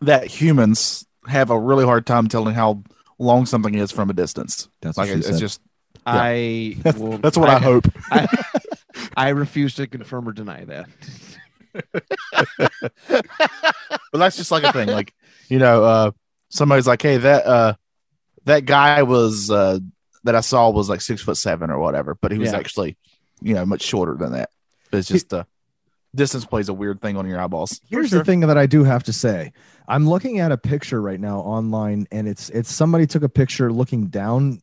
[SPEAKER 2] that humans have a really hard time telling how long something is from a distance.
[SPEAKER 1] That's
[SPEAKER 2] Like
[SPEAKER 1] what she
[SPEAKER 2] it's
[SPEAKER 1] said.
[SPEAKER 2] just
[SPEAKER 3] I
[SPEAKER 2] that's,
[SPEAKER 3] will,
[SPEAKER 2] that's what I, hope.
[SPEAKER 3] I, I refuse to confirm or deny that.
[SPEAKER 2] But that's just like a thing. Like you know, uh, somebody's like, "Hey, that uh, that guy was uh, that I saw was like six foot seven or whatever, but he was
[SPEAKER 3] Yeah.
[SPEAKER 2] actually you know much shorter than that." But it's just uh, distance plays a weird thing on your eyeballs.
[SPEAKER 1] Here's
[SPEAKER 3] sure.
[SPEAKER 1] the thing that I do have to say. I'm looking at a picture right now online, and it's it's somebody took a picture looking down,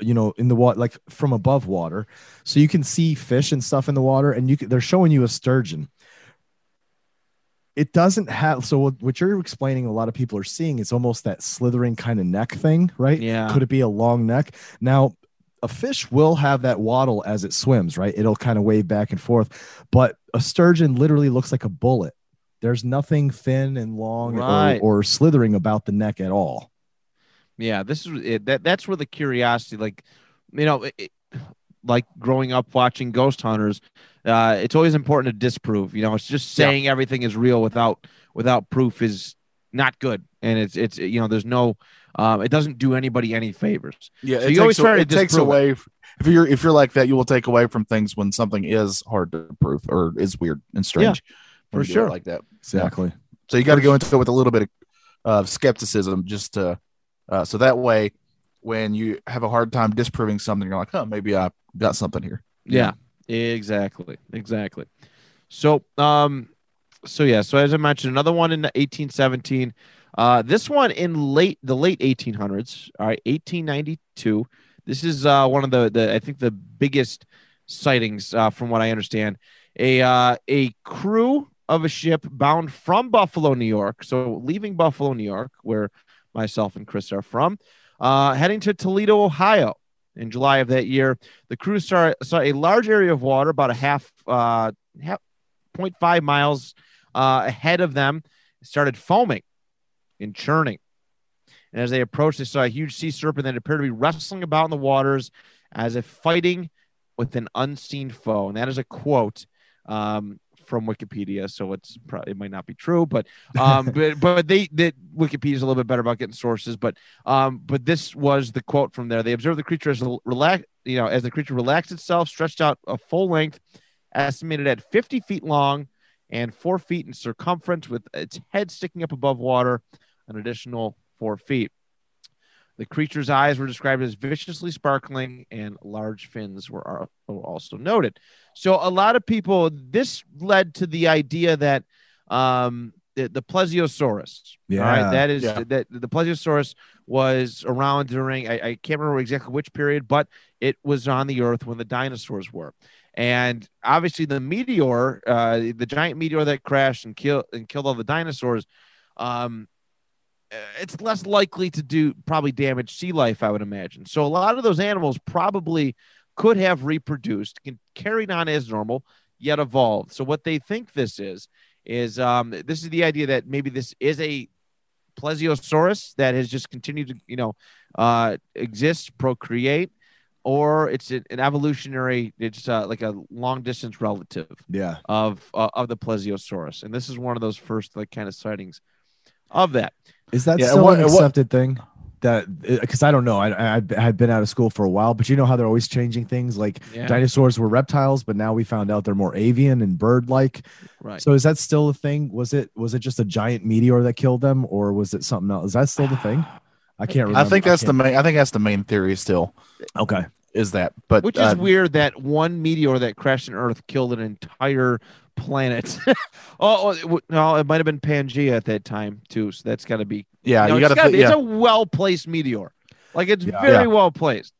[SPEAKER 1] you know, in the water, like from above water, so you can see fish and stuff in the water, and you can, they're showing you a sturgeon. It doesn't have so what, what you're explaining. A lot of people are seeing is almost that slithering kind of neck thing, right?
[SPEAKER 3] Yeah.
[SPEAKER 1] Could it be a long neck? Now, a fish will have that waddle as it swims, right? It'll kind of wave back and forth, but a sturgeon literally looks like a bullet. There's nothing thin and long
[SPEAKER 3] Right.
[SPEAKER 1] or, or slithering about the neck at all.
[SPEAKER 3] Yeah, this is it, that. That's where the curiosity, like, you know, it, like growing up watching Ghost Hunters, uh, it's always important to disprove. You know, it's just
[SPEAKER 2] Yeah.
[SPEAKER 3] saying everything is real without without proof is not good, and it's it's you know, there's no, um, it doesn't do anybody any favors.
[SPEAKER 2] Yeah,
[SPEAKER 3] So
[SPEAKER 2] it
[SPEAKER 3] you always
[SPEAKER 2] takes,
[SPEAKER 3] try to
[SPEAKER 2] it takes
[SPEAKER 3] disprove it.
[SPEAKER 2] away if you're if you're like that, you will take away from things when something is hard to prove or is weird and strange. when
[SPEAKER 3] for
[SPEAKER 2] you do it
[SPEAKER 3] sure.
[SPEAKER 2] like that.
[SPEAKER 1] Exactly.
[SPEAKER 2] So you got to go into it with a little bit of uh, skepticism, just to uh, so that way when you have a hard time disproving something, you're like, oh, maybe I got something here.
[SPEAKER 3] Yeah, exactly, exactly. So, um, so yeah, so as I mentioned, another one in 1817. Uh, this one in late the late 1800s. All right, 1892. This is uh one of the the I think the biggest sightings uh, from what I understand. A uh, a crew of a ship bound from Buffalo, New York. So leaving Buffalo, New York, where myself and Chris are from, uh, heading to Toledo, Ohio. In July of that year, the crew saw, saw a large area of water, about a half, uh, half 0.5 miles uh, ahead of them, started foaming and churning. And as they approached, they saw a huge sea serpent that appeared to be wrestling about in the waters as if fighting with an unseen foe. And that is a quote um, from Wikipedia, so it's probably it might not be true, but um, but but they that Wikipedia is a little bit better about getting sources, but um, but this was the quote from there. They observed the creature as relax, you know, as the creature relaxed itself, stretched out a full length, estimated at 50 feet long and four feet in circumference, with its head sticking up above water, an additional four feet. The creature's eyes were described as viciously sparkling, and large fins were also noted. So, a lot of people, this led to the idea that um, the, the plesiosaurus.
[SPEAKER 1] Yeah.
[SPEAKER 3] All right. That is
[SPEAKER 2] Yeah.
[SPEAKER 3] that the plesiosaurus was around during I, I can't remember exactly which period, but it was on the earth when the dinosaurs were. And obviously the meteor, uh, the giant meteor that crashed and killed and killed all the dinosaurs, um, it's less likely to do probably damage sea life, I would imagine. So a lot of those animals probably could have reproduced, can carried on as normal, yet evolved. So what they think this is is um, this is the idea that maybe this is a plesiosaurus that has just continued to you know uh, exist, procreate, or it's an an evolutionary. It's uh, like a long distance relative
[SPEAKER 1] Yeah.
[SPEAKER 3] of uh, of the plesiosaurus, and this is one of those first like kind of sightings of that.
[SPEAKER 1] Is that
[SPEAKER 2] Yeah,
[SPEAKER 1] still
[SPEAKER 2] what-
[SPEAKER 1] an
[SPEAKER 2] what-
[SPEAKER 1] accepted thing? That because I don't know. I, I I had been out of school for a while, but you know how they're always changing things. Like
[SPEAKER 3] Yeah.
[SPEAKER 1] dinosaurs were reptiles, but now we found out they're more avian and bird-like.
[SPEAKER 3] Right.
[SPEAKER 1] So is that still a thing? Was it was it just a giant meteor that killed them, or was it something else? Is that still the thing? I can't remember.
[SPEAKER 2] I think that's the main. I think that's the main theory. Still
[SPEAKER 1] okay.
[SPEAKER 2] is that, but
[SPEAKER 3] Which
[SPEAKER 2] uh,
[SPEAKER 3] is weird that one meteor that crashed in Earth killed an entire planet. oh, oh, it no, it might have been Pangea at that time too. So that's got to be.
[SPEAKER 2] yeah,
[SPEAKER 3] you, know,
[SPEAKER 2] you got
[SPEAKER 3] it's,
[SPEAKER 2] to.
[SPEAKER 3] be-
[SPEAKER 2] yeah,
[SPEAKER 3] it's a well placed meteor. Like it's
[SPEAKER 1] Yeah.
[SPEAKER 3] very
[SPEAKER 2] Yeah.
[SPEAKER 3] well placed.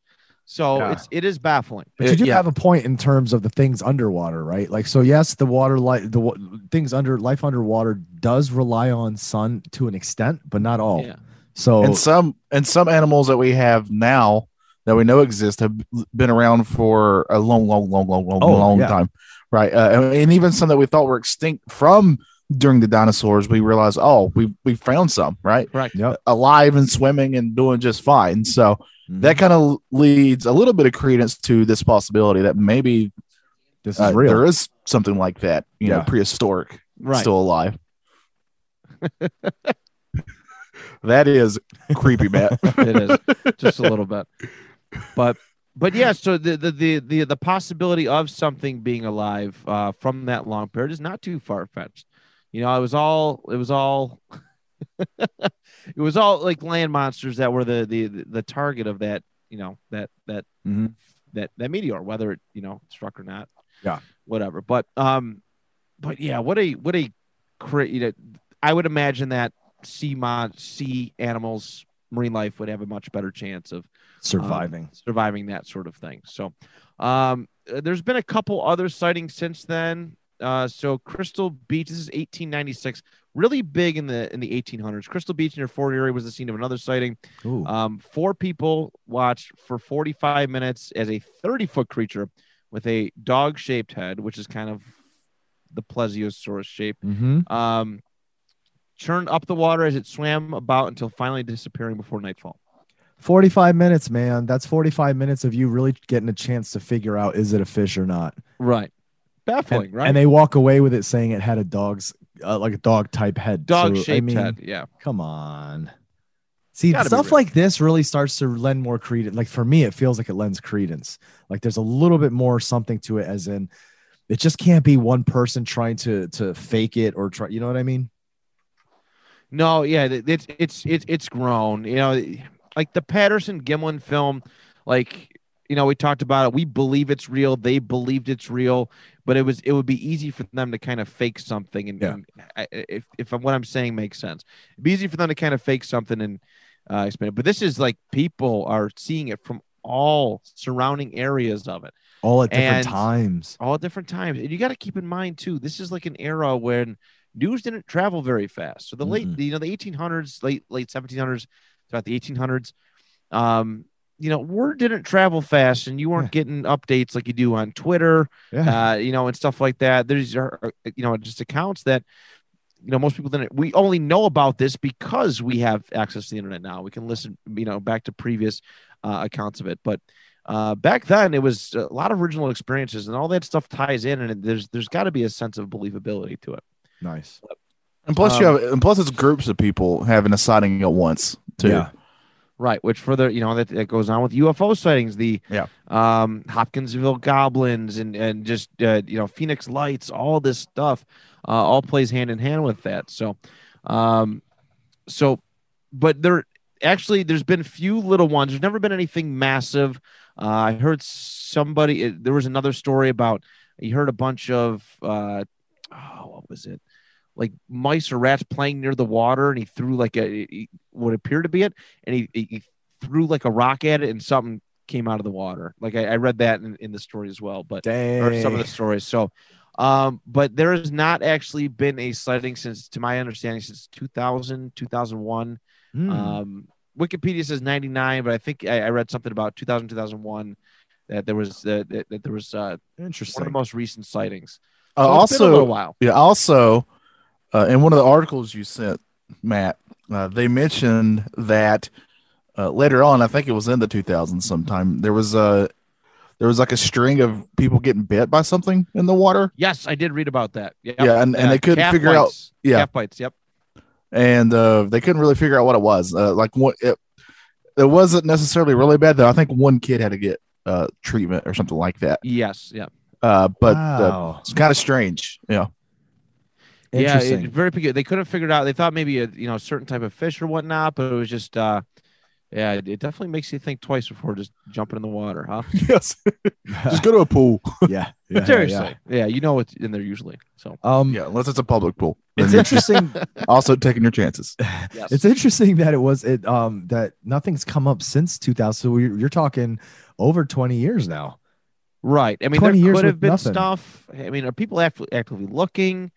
[SPEAKER 3] So
[SPEAKER 2] Yeah.
[SPEAKER 3] it's it is baffling.
[SPEAKER 1] But you do
[SPEAKER 2] Yeah.
[SPEAKER 1] have a point in terms of the things underwater, right? Like, so yes, the water light, the wa- things under life underwater does rely on sun to an extent, but not all.
[SPEAKER 3] Yeah.
[SPEAKER 1] So
[SPEAKER 2] and some and some animals that we have now that we know exist have been around for a long, long, long, long, long,
[SPEAKER 1] Oh,
[SPEAKER 2] long
[SPEAKER 1] yeah.
[SPEAKER 2] time, right? Uh, and, and even some that we thought were extinct from during the dinosaurs, we realized, oh, we we found some, right?
[SPEAKER 3] Right.
[SPEAKER 1] Yep.
[SPEAKER 2] Alive and swimming and doing just fine. So
[SPEAKER 1] Mhm.
[SPEAKER 2] that kind of leads a little bit of credence to this possibility that maybe
[SPEAKER 1] this is
[SPEAKER 2] uh,
[SPEAKER 1] real.
[SPEAKER 2] there is something like that, you know, prehistoric,
[SPEAKER 3] Right.
[SPEAKER 2] still alive. that is creepy, Matt.
[SPEAKER 3] it is just a little bit but but yeah so the the the the, the possibility of something being alive uh from that long period is not too far-fetched you know it was all it was all it was all like land monsters that were the the the target of that you know that that
[SPEAKER 1] Mhm.
[SPEAKER 3] that that meteor whether it you know struck or not
[SPEAKER 1] Yeah.
[SPEAKER 3] whatever but um but yeah what a what a cra- you know i would imagine that sea mon sea animals marine life would have a much better chance of
[SPEAKER 1] surviving.
[SPEAKER 3] um, surviving that sort of thing. So, um, uh, there's been a couple other sightings since then. Uh, so Crystal Beach, this is 1896, really big in the in the 1800s. Crystal Beach near Fort Erie was the scene of another sighting. Um, four people watched for 45 minutes as a 30 foot creature with a dog shaped head, which is kind of the plesiosaurus shape.
[SPEAKER 1] Mhm.
[SPEAKER 3] Um, churned up the water as it swam about until finally disappearing before nightfall.
[SPEAKER 1] 45 minutes, man. That's 45 minutes of you really getting a chance to figure out is it a fish or not.
[SPEAKER 3] Right. Baffling,
[SPEAKER 1] And,
[SPEAKER 3] right?
[SPEAKER 1] and they walk away with it saying it had a dog's uh, like a dog type head.
[SPEAKER 3] dog
[SPEAKER 1] So,
[SPEAKER 3] shaped
[SPEAKER 1] I mean,
[SPEAKER 3] head. Yeah.
[SPEAKER 1] Come on. See, stuff like this really starts to lend more credence. Like for me, it feels like it lends credence. Like there's a little bit more something to it, as in it just can't be one person trying to to fake it or try. You know what I mean?
[SPEAKER 3] No, yeah, it's it's it's it's grown. You know, like the Patterson Gimlin film, like you know, we talked about it. We believe it's real. They believed it's real, but it was it would be easy for them to kind of fake something. And,
[SPEAKER 1] Yeah.
[SPEAKER 3] and I, if if what I'm saying makes sense, it'd be easy for them to kind of fake something and uh, explain it. But this is like people are seeing it from all surrounding areas of it.
[SPEAKER 1] All at different
[SPEAKER 3] And-
[SPEAKER 1] times.
[SPEAKER 3] all at different times. And you got to keep in mind too, this is like an era when news didn't travel very fast. So the late,
[SPEAKER 1] Mm-mm.
[SPEAKER 3] you know, the 1800s, late late 1700s, throughout the 1800s, um, you know, word didn't travel fast, and you weren't getting updates like you do on Twitter,
[SPEAKER 1] Yeah.
[SPEAKER 3] uh, you know, and stuff like that. There's, uh, you know, just accounts that. You know, most people didn't. We only know about this because we have access to the internet now. We can listen, you know, back to previous uh, accounts of it. But uh, back then it was a lot of original experiences and all that stuff ties in and there's there's got to be a sense of believability to it
[SPEAKER 1] nice.
[SPEAKER 2] And plus, you
[SPEAKER 3] Um,
[SPEAKER 2] have, and plus, it's groups of people having a sighting at once too.
[SPEAKER 1] Yeah.
[SPEAKER 3] right which further you know that, that goes on with ufo sightings the
[SPEAKER 2] Yeah.
[SPEAKER 3] um hopkinsville goblins and and just uh, you know phoenix lights all this stuff uh, all plays hand in hand with that so um so but there actually there's been few little ones there's never been anything massive uh, i heard somebody there was another story about you heard a bunch of uh oh, what was it like mice or rats playing near the water, and he threw like a he- what appeared to be it, and he, he threw like a rock at it, and something came out of the water. Like I, I read that in, in the story as well, but
[SPEAKER 1] Dang.
[SPEAKER 3] or some of the stories. So, um, but there has not actually been a sighting since, to my understanding, since 2000, 2001.
[SPEAKER 1] Hmm.
[SPEAKER 3] Um, Wikipedia says 99, but I think I, I read something about 2000, 2001 that there was uh, that, that there was uh, one of
[SPEAKER 1] Interesting.
[SPEAKER 3] the most recent sightings.
[SPEAKER 2] Uh,
[SPEAKER 3] So it's a
[SPEAKER 2] also,
[SPEAKER 3] while.
[SPEAKER 2] yeah, also, uh, in one of the articles you sent, Matt, uh, they mentioned that uh, later on, I think it was in the 2000s sometime, there was a there was like a string of people getting bit by something in the water,
[SPEAKER 3] Yes, I did read about that. Yep.
[SPEAKER 2] Yeah, and- and they couldn't
[SPEAKER 3] calf
[SPEAKER 2] figure out-
[SPEAKER 3] bites.
[SPEAKER 2] yeah.
[SPEAKER 3] calf bites. Yep.
[SPEAKER 2] and uh, they couldn't really figure out what it was. Uh, like what it, it wasn't necessarily really bad though. I think one kid had to get uh, treatment or something like that.
[SPEAKER 3] Yes. Yeah.
[SPEAKER 2] Uh, but uh,
[SPEAKER 1] Wow.
[SPEAKER 2] it's kind of strange. Yeah,
[SPEAKER 3] Yeah.
[SPEAKER 1] Interesting.
[SPEAKER 3] It, very peculiar. They couldn't figure it out. They thought maybe a you know certain type of fish or whatnot, but it was just uh, yeah. It, it definitely makes you think twice before just jumping in the water, huh?
[SPEAKER 2] yes. Just go to a pool.
[SPEAKER 1] yeah, yeah,
[SPEAKER 3] Seriously.
[SPEAKER 1] yeah.
[SPEAKER 3] Yeah. You know what's in there usually. So
[SPEAKER 1] Um,
[SPEAKER 2] Yeah, unless it's a public pool.
[SPEAKER 1] it's interesting.
[SPEAKER 2] also taking your chances.
[SPEAKER 3] yes.
[SPEAKER 1] it's interesting that it was it um that nothing's come up since 2000. So you're, you're talking over 20 years now.
[SPEAKER 3] Right. I mean, there
[SPEAKER 1] 20 years
[SPEAKER 3] could have been
[SPEAKER 1] nothing.
[SPEAKER 3] stuff. I mean, are people act- actively looking?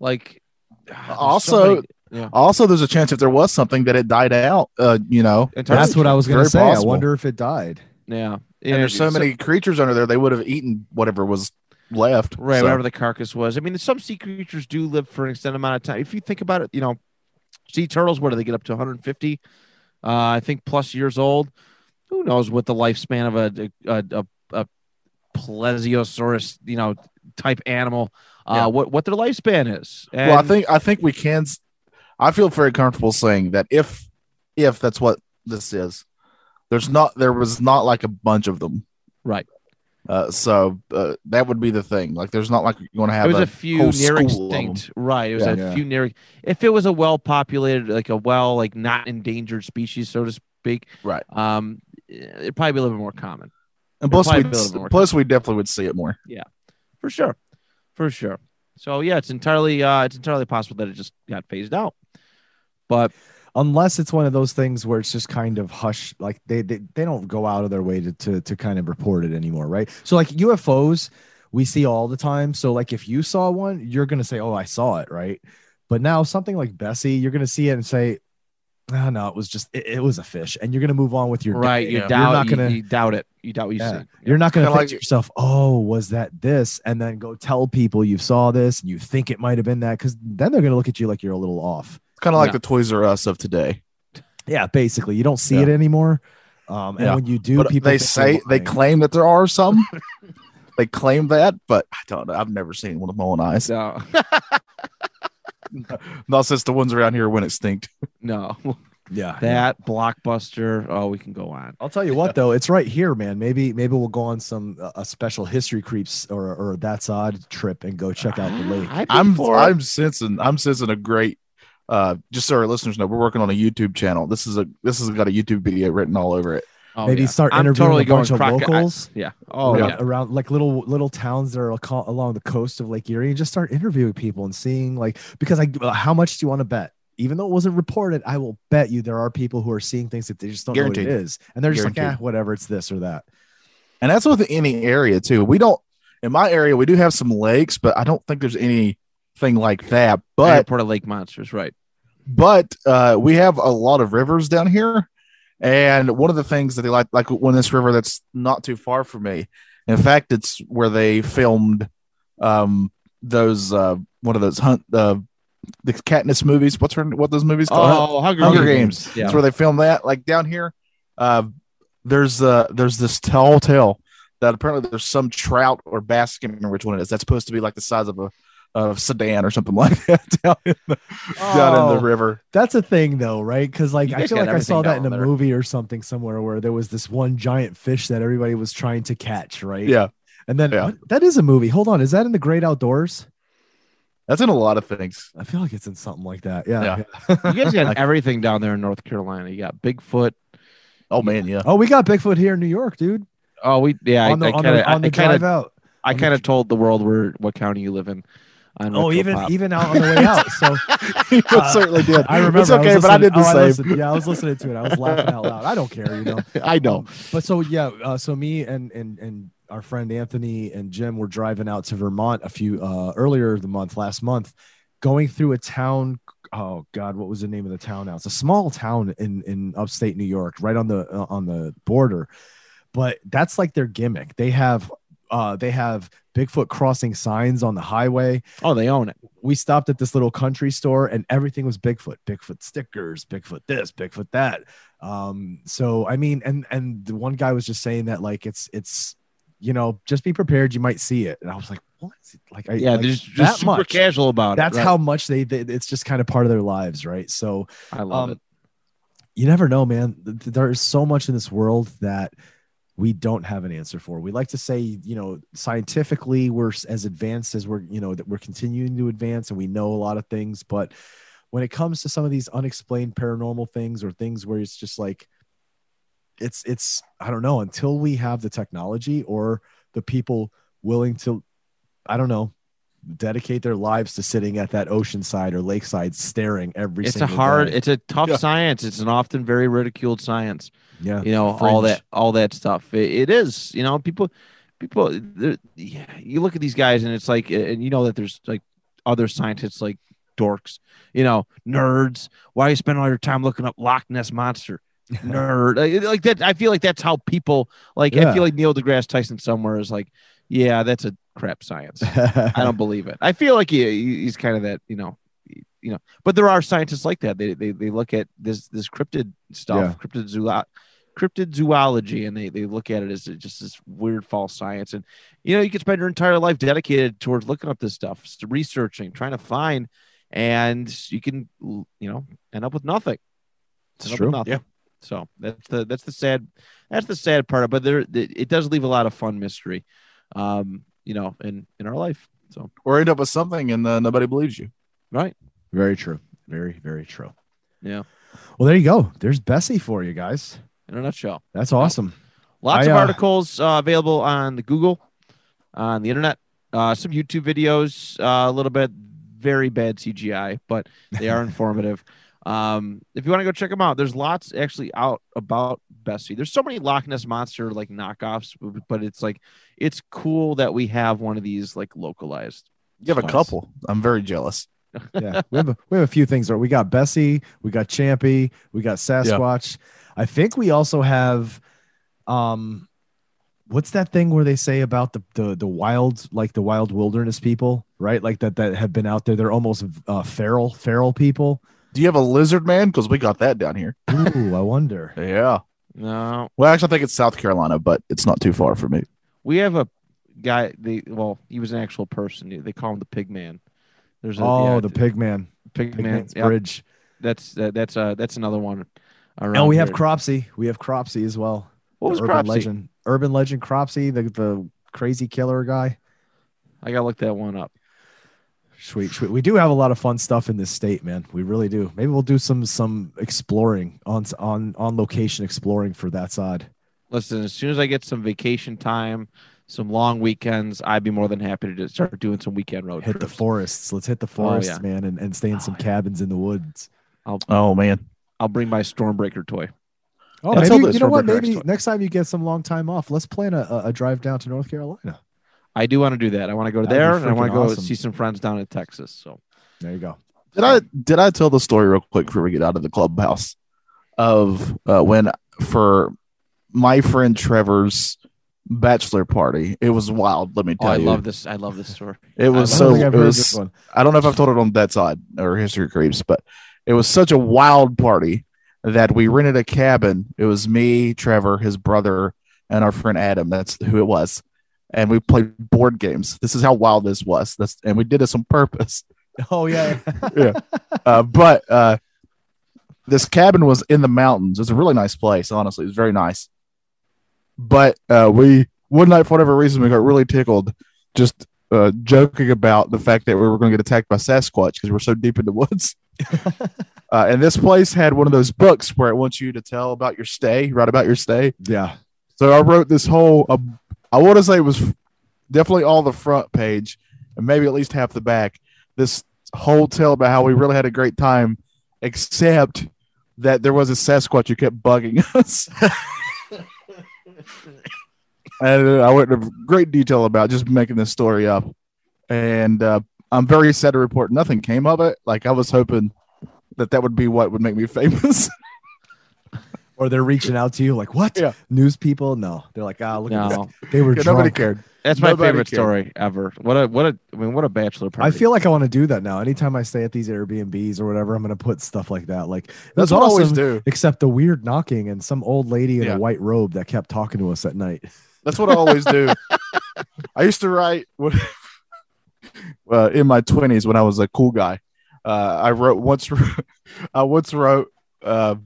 [SPEAKER 3] Like, there's so
[SPEAKER 2] Also-
[SPEAKER 3] yeah.
[SPEAKER 2] Also, there's a chance if there was something that it died out. Uh, you know,
[SPEAKER 3] Entirely
[SPEAKER 1] That's what I was gonna say.
[SPEAKER 2] possible.
[SPEAKER 1] I wonder if it died.
[SPEAKER 3] yeah.
[SPEAKER 2] and
[SPEAKER 3] Yeah,
[SPEAKER 2] there's so many creatures under there, they would have eaten whatever was left.
[SPEAKER 3] right,
[SPEAKER 2] So,
[SPEAKER 3] whatever the carcass was. I mean, some sea creatures do live for an extended amount of time. If you think about it, you know, sea turtles, where do they get up to 150? Uh, I think plus years old. Who knows what the lifespan of a a, a, a plesiosaurus, you know, type animal, uh,
[SPEAKER 2] Yeah.
[SPEAKER 3] what what their lifespan is.
[SPEAKER 2] well, I think I think we can. I feel very comfortable saying that if if that's what this is, there's not there was not like a bunch of them.
[SPEAKER 3] Right.
[SPEAKER 2] Uh, so uh, that would be the thing. Like, there's not like you're going to have
[SPEAKER 3] it was
[SPEAKER 2] a,
[SPEAKER 3] a few near
[SPEAKER 2] school of them.
[SPEAKER 3] extinct right it was
[SPEAKER 2] Yeah.
[SPEAKER 3] a
[SPEAKER 1] Yeah.
[SPEAKER 3] few near if it was a well populated like a well like not endangered species so to speak
[SPEAKER 2] Right.
[SPEAKER 3] um it'd probably be a little bit more common
[SPEAKER 2] And plus, we
[SPEAKER 3] be a little bit more
[SPEAKER 2] plus we definitely would see it more.
[SPEAKER 3] Yeah, for sure for sure so yeah it's entirely uh it's entirely possible that it just got phased out but
[SPEAKER 1] Unless it's one of those things where it's just kind of hush, like they they, they don't go out of their way to, to to kind of report it anymore, right? So like UFOs, we see all the time. So like if you saw one, you're gonna say, "Oh, I saw it," right? But now something like Bessie, you're gonna see it and say, "Oh no, it was just it, it was a fish," and you're gonna move on with your
[SPEAKER 3] right
[SPEAKER 1] day.
[SPEAKER 3] you
[SPEAKER 2] yeah.
[SPEAKER 3] doubt
[SPEAKER 1] You're not gonna-
[SPEAKER 3] you, doubt it you doubt what you
[SPEAKER 1] Yeah.
[SPEAKER 3] see
[SPEAKER 1] You're not going to
[SPEAKER 2] Kinda
[SPEAKER 1] think to yourself, "Oh, was that this?" and then go tell people you saw this and you think it might have been that, because then they're going to look at you like you're a little off.
[SPEAKER 2] It's kind of like
[SPEAKER 3] Yeah.
[SPEAKER 2] the Toys R Us of today.
[SPEAKER 1] Yeah, basically, you don't see
[SPEAKER 2] Yeah.
[SPEAKER 1] it anymore. Um, and
[SPEAKER 2] Yeah.
[SPEAKER 1] when you do,
[SPEAKER 2] But
[SPEAKER 1] people
[SPEAKER 2] they say they claim that there are some. they claim that, but I don't know. I've never seen one with my own eyes.
[SPEAKER 3] so
[SPEAKER 2] Not since the ones around here went extinct.
[SPEAKER 3] no
[SPEAKER 1] yeah, yeah.
[SPEAKER 3] that blockbuster oh we can go on
[SPEAKER 1] I'll tell you what, though, it's right here, man. Maybe maybe we'll go on some uh, a special history creeps or or that's odd trip and go check out the lake.
[SPEAKER 3] I'd be
[SPEAKER 2] I'm
[SPEAKER 3] for.
[SPEAKER 2] I'm sensing I'm sensing a great uh just so our listeners know we're working on a YouTube channel. This is a this has got a YouTube video written all over it.
[SPEAKER 3] Oh,
[SPEAKER 1] maybe
[SPEAKER 3] yeah.
[SPEAKER 1] start
[SPEAKER 3] I'm
[SPEAKER 1] interviewing
[SPEAKER 3] totally
[SPEAKER 1] a bunch
[SPEAKER 3] going
[SPEAKER 1] of
[SPEAKER 3] croco- I-
[SPEAKER 1] locals.
[SPEAKER 3] yeah oh
[SPEAKER 1] around,
[SPEAKER 3] yeah
[SPEAKER 1] around like little little towns that are along the coast of Lake Erie and just start interviewing people and seeing like because I how much do you want to bet? Even though it wasn't reported, I will bet you there are people who are seeing things that they just don't know what it is, and they're just like,
[SPEAKER 2] Guaranteed.
[SPEAKER 1] ah, whatever, it's this or that.
[SPEAKER 2] And that's with any area too. We don't in my area we do have some lakes, but I don't think there's anything like that. But
[SPEAKER 3] Airport of Lake Monsters, right?
[SPEAKER 2] but uh, we have a lot of rivers down here, and one of the things that they like, like when this river that's not too far from me. In fact, it's where they filmed um, those uh, one of those hunt uh, the Katniss movies. What's her what those movies called?
[SPEAKER 3] Oh, Hunger,
[SPEAKER 2] Hunger
[SPEAKER 3] Games.
[SPEAKER 2] Games.
[SPEAKER 3] Yeah.
[SPEAKER 2] That's where they filmed that. Like down here, uh, there's uh, there's this tall tale that apparently there's some trout or bass. I can't remember which one it is. That's supposed to be like the size of a of sedan or something like that down in the down in
[SPEAKER 1] Oh.
[SPEAKER 2] the river.
[SPEAKER 1] That's a thing though, right? Because like
[SPEAKER 3] You
[SPEAKER 1] I feel like I saw that in a
[SPEAKER 3] there.
[SPEAKER 1] movie or something somewhere where there was this one giant fish that everybody was trying to catch, right?
[SPEAKER 2] Yeah,
[SPEAKER 1] And then
[SPEAKER 2] Yeah.
[SPEAKER 1] what- that is a movie. Hold on, is that in the Great Outdoors?
[SPEAKER 2] that's in a lot of things.
[SPEAKER 1] I feel like it's in something like that. Yeah.
[SPEAKER 2] Yeah.
[SPEAKER 1] yeah.
[SPEAKER 3] You guys got everything down there in North Carolina. You got Bigfoot.
[SPEAKER 2] Oh man, yeah.
[SPEAKER 1] oh, we got Bigfoot here in New York, dude.
[SPEAKER 3] Oh, we yeah.
[SPEAKER 1] on the
[SPEAKER 3] I
[SPEAKER 1] on
[SPEAKER 3] kind
[SPEAKER 1] the, on the
[SPEAKER 3] of I kind
[SPEAKER 1] drive out.
[SPEAKER 3] I kind of told the world where what county you live in. On
[SPEAKER 1] Oh, even
[SPEAKER 3] Retropop.
[SPEAKER 1] even out on the way out. So
[SPEAKER 2] you
[SPEAKER 1] Uh,
[SPEAKER 2] certainly did.
[SPEAKER 1] I remember.
[SPEAKER 2] It's
[SPEAKER 1] I
[SPEAKER 2] okay, but I did the
[SPEAKER 1] oh,
[SPEAKER 2] same.
[SPEAKER 1] listened. Yeah, I was listening to it. I was laughing out loud. I don't care, you know.
[SPEAKER 2] I know.
[SPEAKER 1] Um, but so yeah, uh, so me and and and our friend Anthony and Jim were driving out to Vermont a few uh, earlier the month, last month, going through a town. Oh God, what was the name of the town? Now it's a small town in in upstate New York, right on the uh, on the border. But that's like their gimmick. They have uh, they have Bigfoot crossing signs on the highway
[SPEAKER 3] oh, they own it.
[SPEAKER 1] we stopped at this little country store and everything was Bigfoot, Bigfoot stickers, Bigfoot this, Bigfoot that. Um, so I mean, and and the one guy was just saying that like it's it's you know just be prepared, you might see it, and I was like, what? Like I
[SPEAKER 3] Yeah,
[SPEAKER 1] like,
[SPEAKER 3] they're just,
[SPEAKER 1] that
[SPEAKER 3] super
[SPEAKER 1] much.
[SPEAKER 3] casual about
[SPEAKER 1] That's
[SPEAKER 3] it. right.
[SPEAKER 1] how much they, they it's just kind of part of their lives, right? So
[SPEAKER 3] I love
[SPEAKER 1] um,
[SPEAKER 3] it.
[SPEAKER 1] you never know, man. Th- th- There's so much in this world that we don't have an answer for. We like to say, you know, scientifically we're as advanced as we're, you know, that we're continuing to advance and we know a lot of things, but when it comes to some of these unexplained paranormal things or things where it's just like it's it's I don't know, until we have the technology or the people willing to I don't know, dedicate their lives to sitting at that oceanside or lakeside staring every
[SPEAKER 3] It's a hard,
[SPEAKER 1] day.
[SPEAKER 3] it's a tough
[SPEAKER 2] Yeah.
[SPEAKER 3] science. It's an often very ridiculed science.
[SPEAKER 1] yeah.
[SPEAKER 3] you know all that all that stuff it, it is you know people people yeah, you look at these guys and it's like and you know that there's like other scientists like dorks you know nerds why you spend all your time looking up loch ness monster nerd like, like that i feel like that's how people like i feel like neil degrasse tyson somewhere is like yeah that's a crap science i don't believe it i feel like he, he's kind of that you know you know but there are scientists like that they they, they look at this this cryptid stuff
[SPEAKER 1] Yeah.
[SPEAKER 3] cryptid zoo cryptid zoology and they, they look at it as just this weird false science and you know you can spend your entire life dedicated towards looking up this stuff researching trying to find and you can you know end up with nothing
[SPEAKER 1] It's true.
[SPEAKER 3] nothing.
[SPEAKER 2] Yeah.
[SPEAKER 3] so that's the that's the sad that's the sad part but there it it does leave a lot of fun mystery um you know in in our life so
[SPEAKER 2] Or end up with something and uh, nobody believes you.
[SPEAKER 3] right
[SPEAKER 1] Very true. Very, very true.
[SPEAKER 3] Yeah.
[SPEAKER 1] Well, there you go. There's Bessie for you guys.
[SPEAKER 3] in a nutshell
[SPEAKER 1] That's awesome.
[SPEAKER 3] Lots
[SPEAKER 1] I,
[SPEAKER 3] of
[SPEAKER 1] uh,
[SPEAKER 3] articles uh, available on the Google, on the internet, uh, some YouTube videos, uh, a little bit very bad CGI, but they are informative. Um, if you want to go check them out, there's lots actually out about Bessie. There's so many Loch Ness monster like knockoffs, but it's like it's cool that we have one of these like localized.
[SPEAKER 2] You have a couple. I'm very jealous.
[SPEAKER 1] Yeah. we have a, we have a few things. We got Bessie, we got Champy, we got Sasquatch. I think we also have um what's that thing where they say about the the the wild like the wild wilderness people, right? Like that that have been out there. They're almost uh feral feral people.
[SPEAKER 2] Do you have a lizard man? Because we got that down here.
[SPEAKER 1] Ooh, I wonder.
[SPEAKER 2] Yeah.
[SPEAKER 3] No,
[SPEAKER 2] Well, actually, I think it's South Carolina, but it's not too far from me.
[SPEAKER 3] we have a guy. The well, he was an actual person. They call him the Pig Man. There's a,
[SPEAKER 1] Oh,
[SPEAKER 3] yeah,
[SPEAKER 1] the Pigman.
[SPEAKER 3] Pig, Man.
[SPEAKER 1] Pigman's
[SPEAKER 3] Yep.
[SPEAKER 1] Bridge.
[SPEAKER 3] That's uh, that's uh that's another one.
[SPEAKER 1] And we have
[SPEAKER 3] here.
[SPEAKER 1] Cropsy. We have Cropsy as well.
[SPEAKER 3] What
[SPEAKER 1] The
[SPEAKER 3] was
[SPEAKER 1] urban
[SPEAKER 3] Cropsy?
[SPEAKER 1] legend? Urban legend Cropsy, the the crazy killer guy.
[SPEAKER 3] I gotta look that one up.
[SPEAKER 1] Sweet, sweet. We do have a lot of fun stuff in this state, man. We really do. Maybe we'll do some some exploring on on on location exploring for that side.
[SPEAKER 3] Listen, as soon as I get some vacation time, some long weekends, I'd be more than happy to just start doing some weekend road
[SPEAKER 1] Hit the forests. Let's hit the
[SPEAKER 3] Oh,
[SPEAKER 1] forests,
[SPEAKER 3] yeah.
[SPEAKER 1] man, and, and stay in some
[SPEAKER 3] Oh, yeah.
[SPEAKER 1] cabins in the woods.
[SPEAKER 2] I'll, Oh man.
[SPEAKER 3] I'll bring my Stormbreaker toy.
[SPEAKER 1] Oh,
[SPEAKER 2] Let's
[SPEAKER 1] maybe you know what? Maybe
[SPEAKER 2] next
[SPEAKER 1] next time you get some long time off, let's plan a, a- a drive down to North Carolina.
[SPEAKER 3] I do want to do that. I want to go
[SPEAKER 1] That'd
[SPEAKER 3] there and I want to
[SPEAKER 1] freaking
[SPEAKER 3] go
[SPEAKER 1] awesome.
[SPEAKER 3] see some friends down in Texas. So
[SPEAKER 1] There you go.
[SPEAKER 2] Did I did I tell the story real quick before we get out of the clubhouse of uh, when for my friend Trevor's bachelor party? It was wild. Let me
[SPEAKER 3] oh,
[SPEAKER 2] tell
[SPEAKER 3] I
[SPEAKER 2] you, I
[SPEAKER 3] love this. I love this story.
[SPEAKER 2] it was
[SPEAKER 1] I
[SPEAKER 2] so.
[SPEAKER 1] don't
[SPEAKER 2] It was,
[SPEAKER 1] this one.
[SPEAKER 2] I don't know if I've told it on that side or History Creeps, but it was such a wild party that we rented a cabin. It was me, Trevor, his brother, and our friend Adam. That's who it was. And we played board games. This is how wild this was. That's and we did this on purpose.
[SPEAKER 1] Oh yeah.
[SPEAKER 2] Yeah. Uh, but uh, this cabin was in the mountains. It's a really nice place, honestly. It was very nice. But uh, we one night, for whatever reason, we got really tickled just uh, joking about the fact that we were going to get attacked by Sasquatch because we're so deep in the woods. uh, and this place had one of those books where it wants you to tell about your stay, write about your stay.
[SPEAKER 1] yeah.
[SPEAKER 2] So I wrote this whole. I want to say it was definitely all the front page, and maybe at least half the back. this whole tale about how we really had a great time, except that there was a Sasquatch who kept bugging us. and I went into great detail about just making this story up. And uh, I'm very sad to report nothing came of it. Like I was hoping that that would be what would make me famous.
[SPEAKER 1] Or they're reaching out to you like, what?
[SPEAKER 2] Yeah.
[SPEAKER 1] News people? No. They're like, ah, look at
[SPEAKER 3] No,
[SPEAKER 1] this. They were
[SPEAKER 2] Yeah, nobody cared.
[SPEAKER 3] that's my
[SPEAKER 2] Nobody
[SPEAKER 3] favorite
[SPEAKER 2] cared.
[SPEAKER 3] story ever. What a what a I mean what a bachelor party.
[SPEAKER 1] I feel like I want to do that now. Anytime I stay at these Airbnbs or whatever, I'm going to put stuff like that. Like,
[SPEAKER 2] That's
[SPEAKER 1] that's
[SPEAKER 2] what I always do.
[SPEAKER 1] except the weird knocking and some old lady in
[SPEAKER 2] Yeah.
[SPEAKER 1] a white robe that kept talking to us at night.
[SPEAKER 2] That's what I always do. I used to write when, uh, in my twenties when I was a cool guy. Uh, I wrote once. I once wrote. Uh,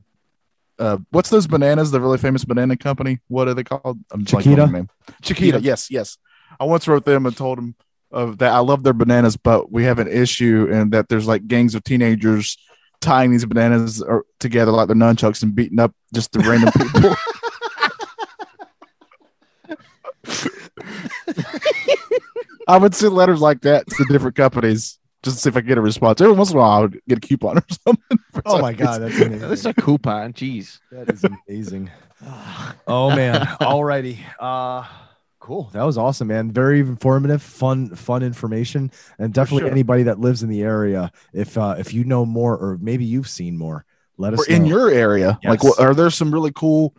[SPEAKER 2] uh, what's those bananas? The really famous banana company. What are they called? I'm
[SPEAKER 1] Chiquita?
[SPEAKER 2] name. Chiquita. Yes, yes. I once wrote them and told them uh, that I love their bananas, but we have an issue and that there's like gangs of teenagers tying these bananas or, together like they're nunchucks and beating up just the random people. I would send letters like that to different companies just to see if I could get a response. Every once in a while, I would get a coupon or something.
[SPEAKER 1] Oh
[SPEAKER 2] some
[SPEAKER 1] my God.
[SPEAKER 2] reason.
[SPEAKER 1] That's
[SPEAKER 3] That's
[SPEAKER 1] amazing.
[SPEAKER 3] That's a coupon. Jeez.
[SPEAKER 1] that is amazing. Oh man. Alrighty. Uh cool. That was awesome, man. Very informative, fun, fun information. And definitely
[SPEAKER 2] sure.
[SPEAKER 1] anybody that lives in the area, if uh if you know more or maybe you've seen more, let us
[SPEAKER 2] Or in your area, like,
[SPEAKER 1] Yes.
[SPEAKER 2] what, are there some really cool,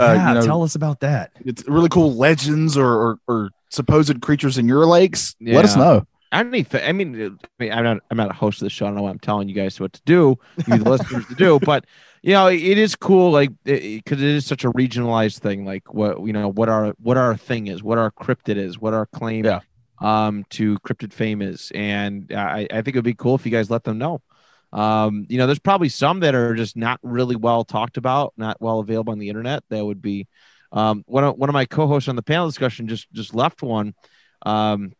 [SPEAKER 2] uh,
[SPEAKER 1] yeah,
[SPEAKER 2] you know,
[SPEAKER 1] tell us about that.
[SPEAKER 2] it's really cool legends or, or, or supposed creatures in your lakes? Let us know.
[SPEAKER 3] Anything. I mean, I mean, I'm not. I'm not a host of the show. I don't know what I'm telling you guys what to do, you the listeners to do. But you know, it is cool, like because it is such a regionalized thing. Like what you know, what our what our thing is, what our cryptid is, what our claim
[SPEAKER 2] Yeah.
[SPEAKER 3] um to cryptid fame is, and I I think it'd be cool if you guys let them know. Um, you know, there's probably some that are just not really well talked about, not well available on the internet. That would be um, one of one of my co-hosts on the panel discussion just just left one. Um,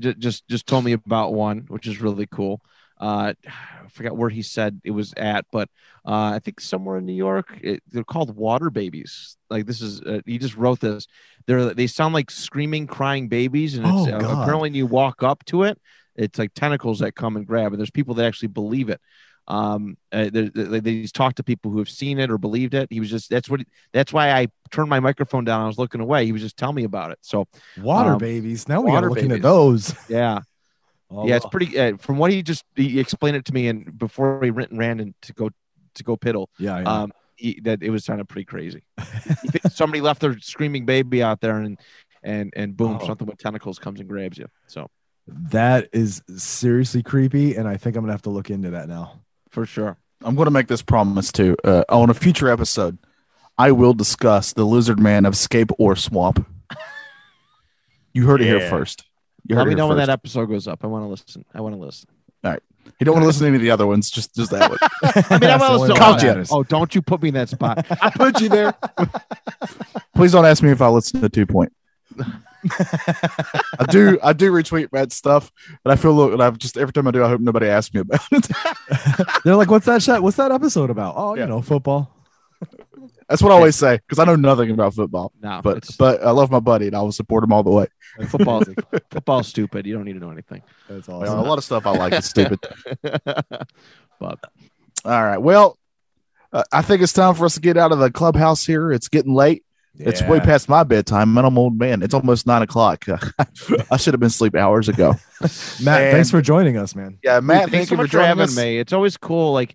[SPEAKER 3] just just just told me about one, which is really cool. Uh, I forgot where he said it was at, but uh, I think somewhere in New York. It, they're called water babies. Like this is uh, he just wrote this. They're they sound like screaming, crying babies, and it's,
[SPEAKER 1] Oh,
[SPEAKER 3] uh, apparently when you walk up to it, it's like tentacles that come and grab. And there's people that actually believe it. Um, uh, they, they, talked to people who have seen it or believed it. He was just that's what that's why I turned my microphone down. I was looking away. He was just telling me about it. So
[SPEAKER 1] Water
[SPEAKER 3] Um,
[SPEAKER 1] babies. Now we
[SPEAKER 3] water
[SPEAKER 1] gotta look those.
[SPEAKER 3] yeah,
[SPEAKER 1] Oh,
[SPEAKER 3] yeah, it's pretty. Uh, from what he just he explained it to me, and before he went and ran and to go to go piddle,
[SPEAKER 1] yeah, yeah.
[SPEAKER 3] um, he, that it was kind of pretty crazy. Somebody left their screaming baby out there, and and and boom,
[SPEAKER 1] Oh.
[SPEAKER 3] something with tentacles comes and grabs you. So
[SPEAKER 1] that is seriously creepy, and I think I'm gonna have to look into that now.
[SPEAKER 3] For sure,
[SPEAKER 2] I'm going to make this promise too. Uh, on a future episode, I will discuss the lizard man of Scape Ore Swamp. You heard it here first. You
[SPEAKER 3] let me know when that episode goes up. I want to listen. I want to listen. All right.
[SPEAKER 2] You don't want to listen to any of the other ones, just just that one.
[SPEAKER 3] I mean, I want to
[SPEAKER 2] you.
[SPEAKER 3] Oh, don't you put me in that spot.
[SPEAKER 2] I put you there. Please don't ask me if I listen to Two Point. I do. I do retweet bad stuff, but I feel look. And I've just every time I do, I hope nobody asks me about it.
[SPEAKER 1] They're like, "What's that shot? What's that episode about?" Oh,
[SPEAKER 2] Yeah.
[SPEAKER 1] you know, football.
[SPEAKER 2] That's what I always say because I know nothing about football.
[SPEAKER 3] No,
[SPEAKER 2] But
[SPEAKER 3] it's,
[SPEAKER 2] but I love my buddy and I will support him all the way.
[SPEAKER 3] football. football's stupid. You don't need to know anything.
[SPEAKER 1] That's
[SPEAKER 2] Well,
[SPEAKER 1] awesome.
[SPEAKER 2] a lot of stuff I like is stupid.
[SPEAKER 3] but
[SPEAKER 2] All right. Well, uh, I think it's time for us to get out of the clubhouse here. It's getting late. It's way past my bedtime, and I'm an old man. It's almost nine o'clock. I should have been asleep hours ago.
[SPEAKER 1] Matt,
[SPEAKER 2] And-
[SPEAKER 1] thanks for joining us, man.
[SPEAKER 2] Yeah, Matt,
[SPEAKER 3] Thanks
[SPEAKER 2] thank
[SPEAKER 3] so
[SPEAKER 2] you for
[SPEAKER 3] much for
[SPEAKER 2] joining
[SPEAKER 3] having
[SPEAKER 2] us.
[SPEAKER 3] me. It's always cool. Like,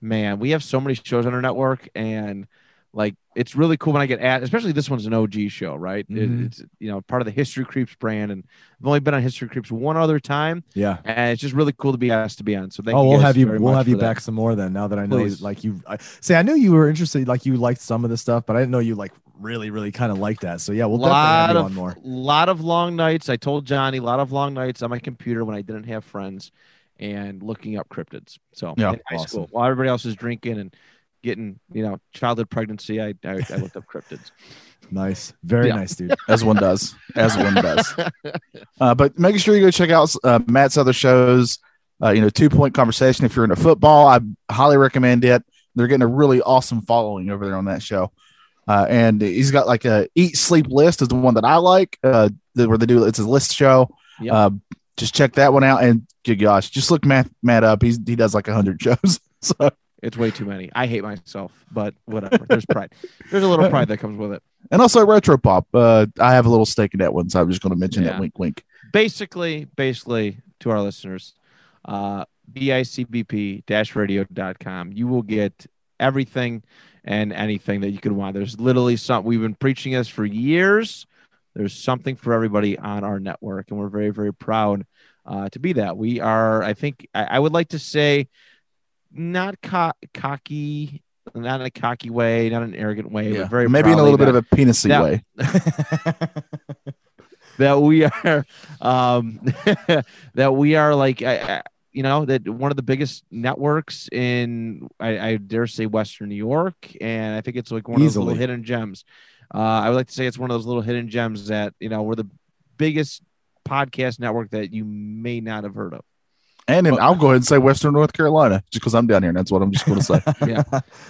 [SPEAKER 3] man, we have so many shows on our network, and like, it's really cool when I get at, especially this one's an OG show, right? It-
[SPEAKER 1] Mhm.
[SPEAKER 3] it's you know part of the History Creeps brand, and I've only been on History Creeps one other time,
[SPEAKER 1] Yeah.
[SPEAKER 3] and it's just really cool to be asked to be on. So thank
[SPEAKER 1] oh,
[SPEAKER 3] you.
[SPEAKER 1] we'll have you. We'll have you
[SPEAKER 3] that.
[SPEAKER 1] back some more then. Now that I know,
[SPEAKER 3] Please.
[SPEAKER 1] like you, I, say, I knew you were interested. Like you liked some of the stuff, but I didn't know you like really, really kind of like that. So yeah, we'll definitely have
[SPEAKER 3] lot
[SPEAKER 1] you
[SPEAKER 3] of
[SPEAKER 1] on more.
[SPEAKER 3] lot of long nights. I told Johnny, a lot of long nights on my computer when I didn't have friends and looking up cryptids. So
[SPEAKER 2] Yeah,
[SPEAKER 3] high
[SPEAKER 1] awesome.
[SPEAKER 3] school, while everybody else is drinking and getting, you know, childhood pregnancy, I I, I looked up cryptids.
[SPEAKER 1] Nice, very
[SPEAKER 3] Yeah.
[SPEAKER 1] nice, dude.
[SPEAKER 2] as one does, as one does. Uh, but making sure you go check out uh, Matt's other shows. Uh, you know, Two Point Conversation. If you're into football, I highly recommend it. They're getting a really awesome following over there on that show. Uh, and he's got like a Eat Sleep List is the one that I like. Uh, where they do it's a list show.
[SPEAKER 3] Yep.
[SPEAKER 2] Uh, just check that one out. And good gosh, just look Matt Matt up. He's he does like hundred shows. So
[SPEAKER 3] It's way too many. I hate myself, but whatever. There's pride. There's a little pride that comes with it.
[SPEAKER 2] and also retro pop. Uh, I have a little stake in that one, so I'm just going to mention
[SPEAKER 3] Yeah.
[SPEAKER 2] that. Wink, wink.
[SPEAKER 3] Basically, basically, to our listeners, uh, bicbp-radio.com. You will get everything and anything that you could want. There's literally something we've been preaching this for years. There's something for everybody on our network, and we're very, very proud uh, to be that. We are, I think, I, I would like to say, not co- cocky, not in a cocky way, not in an arrogant way,
[SPEAKER 2] Yeah,
[SPEAKER 3] but very
[SPEAKER 2] maybe in a
[SPEAKER 3] proudly
[SPEAKER 2] little bit of a penisy
[SPEAKER 3] that-
[SPEAKER 2] way.
[SPEAKER 3] that we are um that we are like I, I, you know that one of the biggest networks in I, I dare say western new york and i think it's like one of those little hidden gems. Uh i would like to say it's one of those little hidden gems that you know we're the biggest podcast network that you may not have heard of
[SPEAKER 2] And then
[SPEAKER 3] Well-
[SPEAKER 2] I'll go ahead and say Western North Carolina, just because I'm down here, and that's what I'm just going to say.
[SPEAKER 3] Yeah.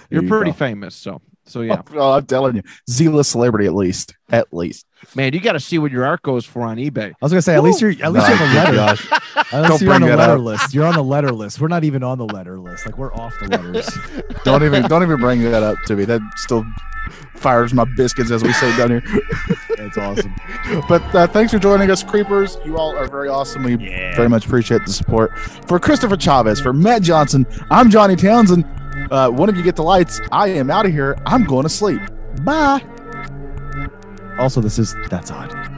[SPEAKER 3] You're pretty
[SPEAKER 2] go.
[SPEAKER 3] famous so so yeah
[SPEAKER 2] Oh, I'm telling you, Z-list celebrity at least, at least.
[SPEAKER 3] man you got to see what your art goes for on ebay
[SPEAKER 1] I was gonna say at least you're at least you're on the letter.
[SPEAKER 2] good gosh.
[SPEAKER 1] At least
[SPEAKER 2] Don't
[SPEAKER 1] you're on the letter
[SPEAKER 2] up.
[SPEAKER 1] list. You're on the letter list. We're not even on the letter list. Like we're off the letters.
[SPEAKER 2] Don't even don't even bring that up to me. That still fires my biscuits, as we say down here.
[SPEAKER 1] That's awesome.
[SPEAKER 2] But uh, thanks for joining us, creepers. You all are very awesome. We very much appreciate the support. For Christopher Chavez, for Matt Johnson, I'm Johnny Townsend. Uh, one of you get the lights. I am out of here. I'm going to sleep. Bye.
[SPEAKER 1] Also, this is that's odd.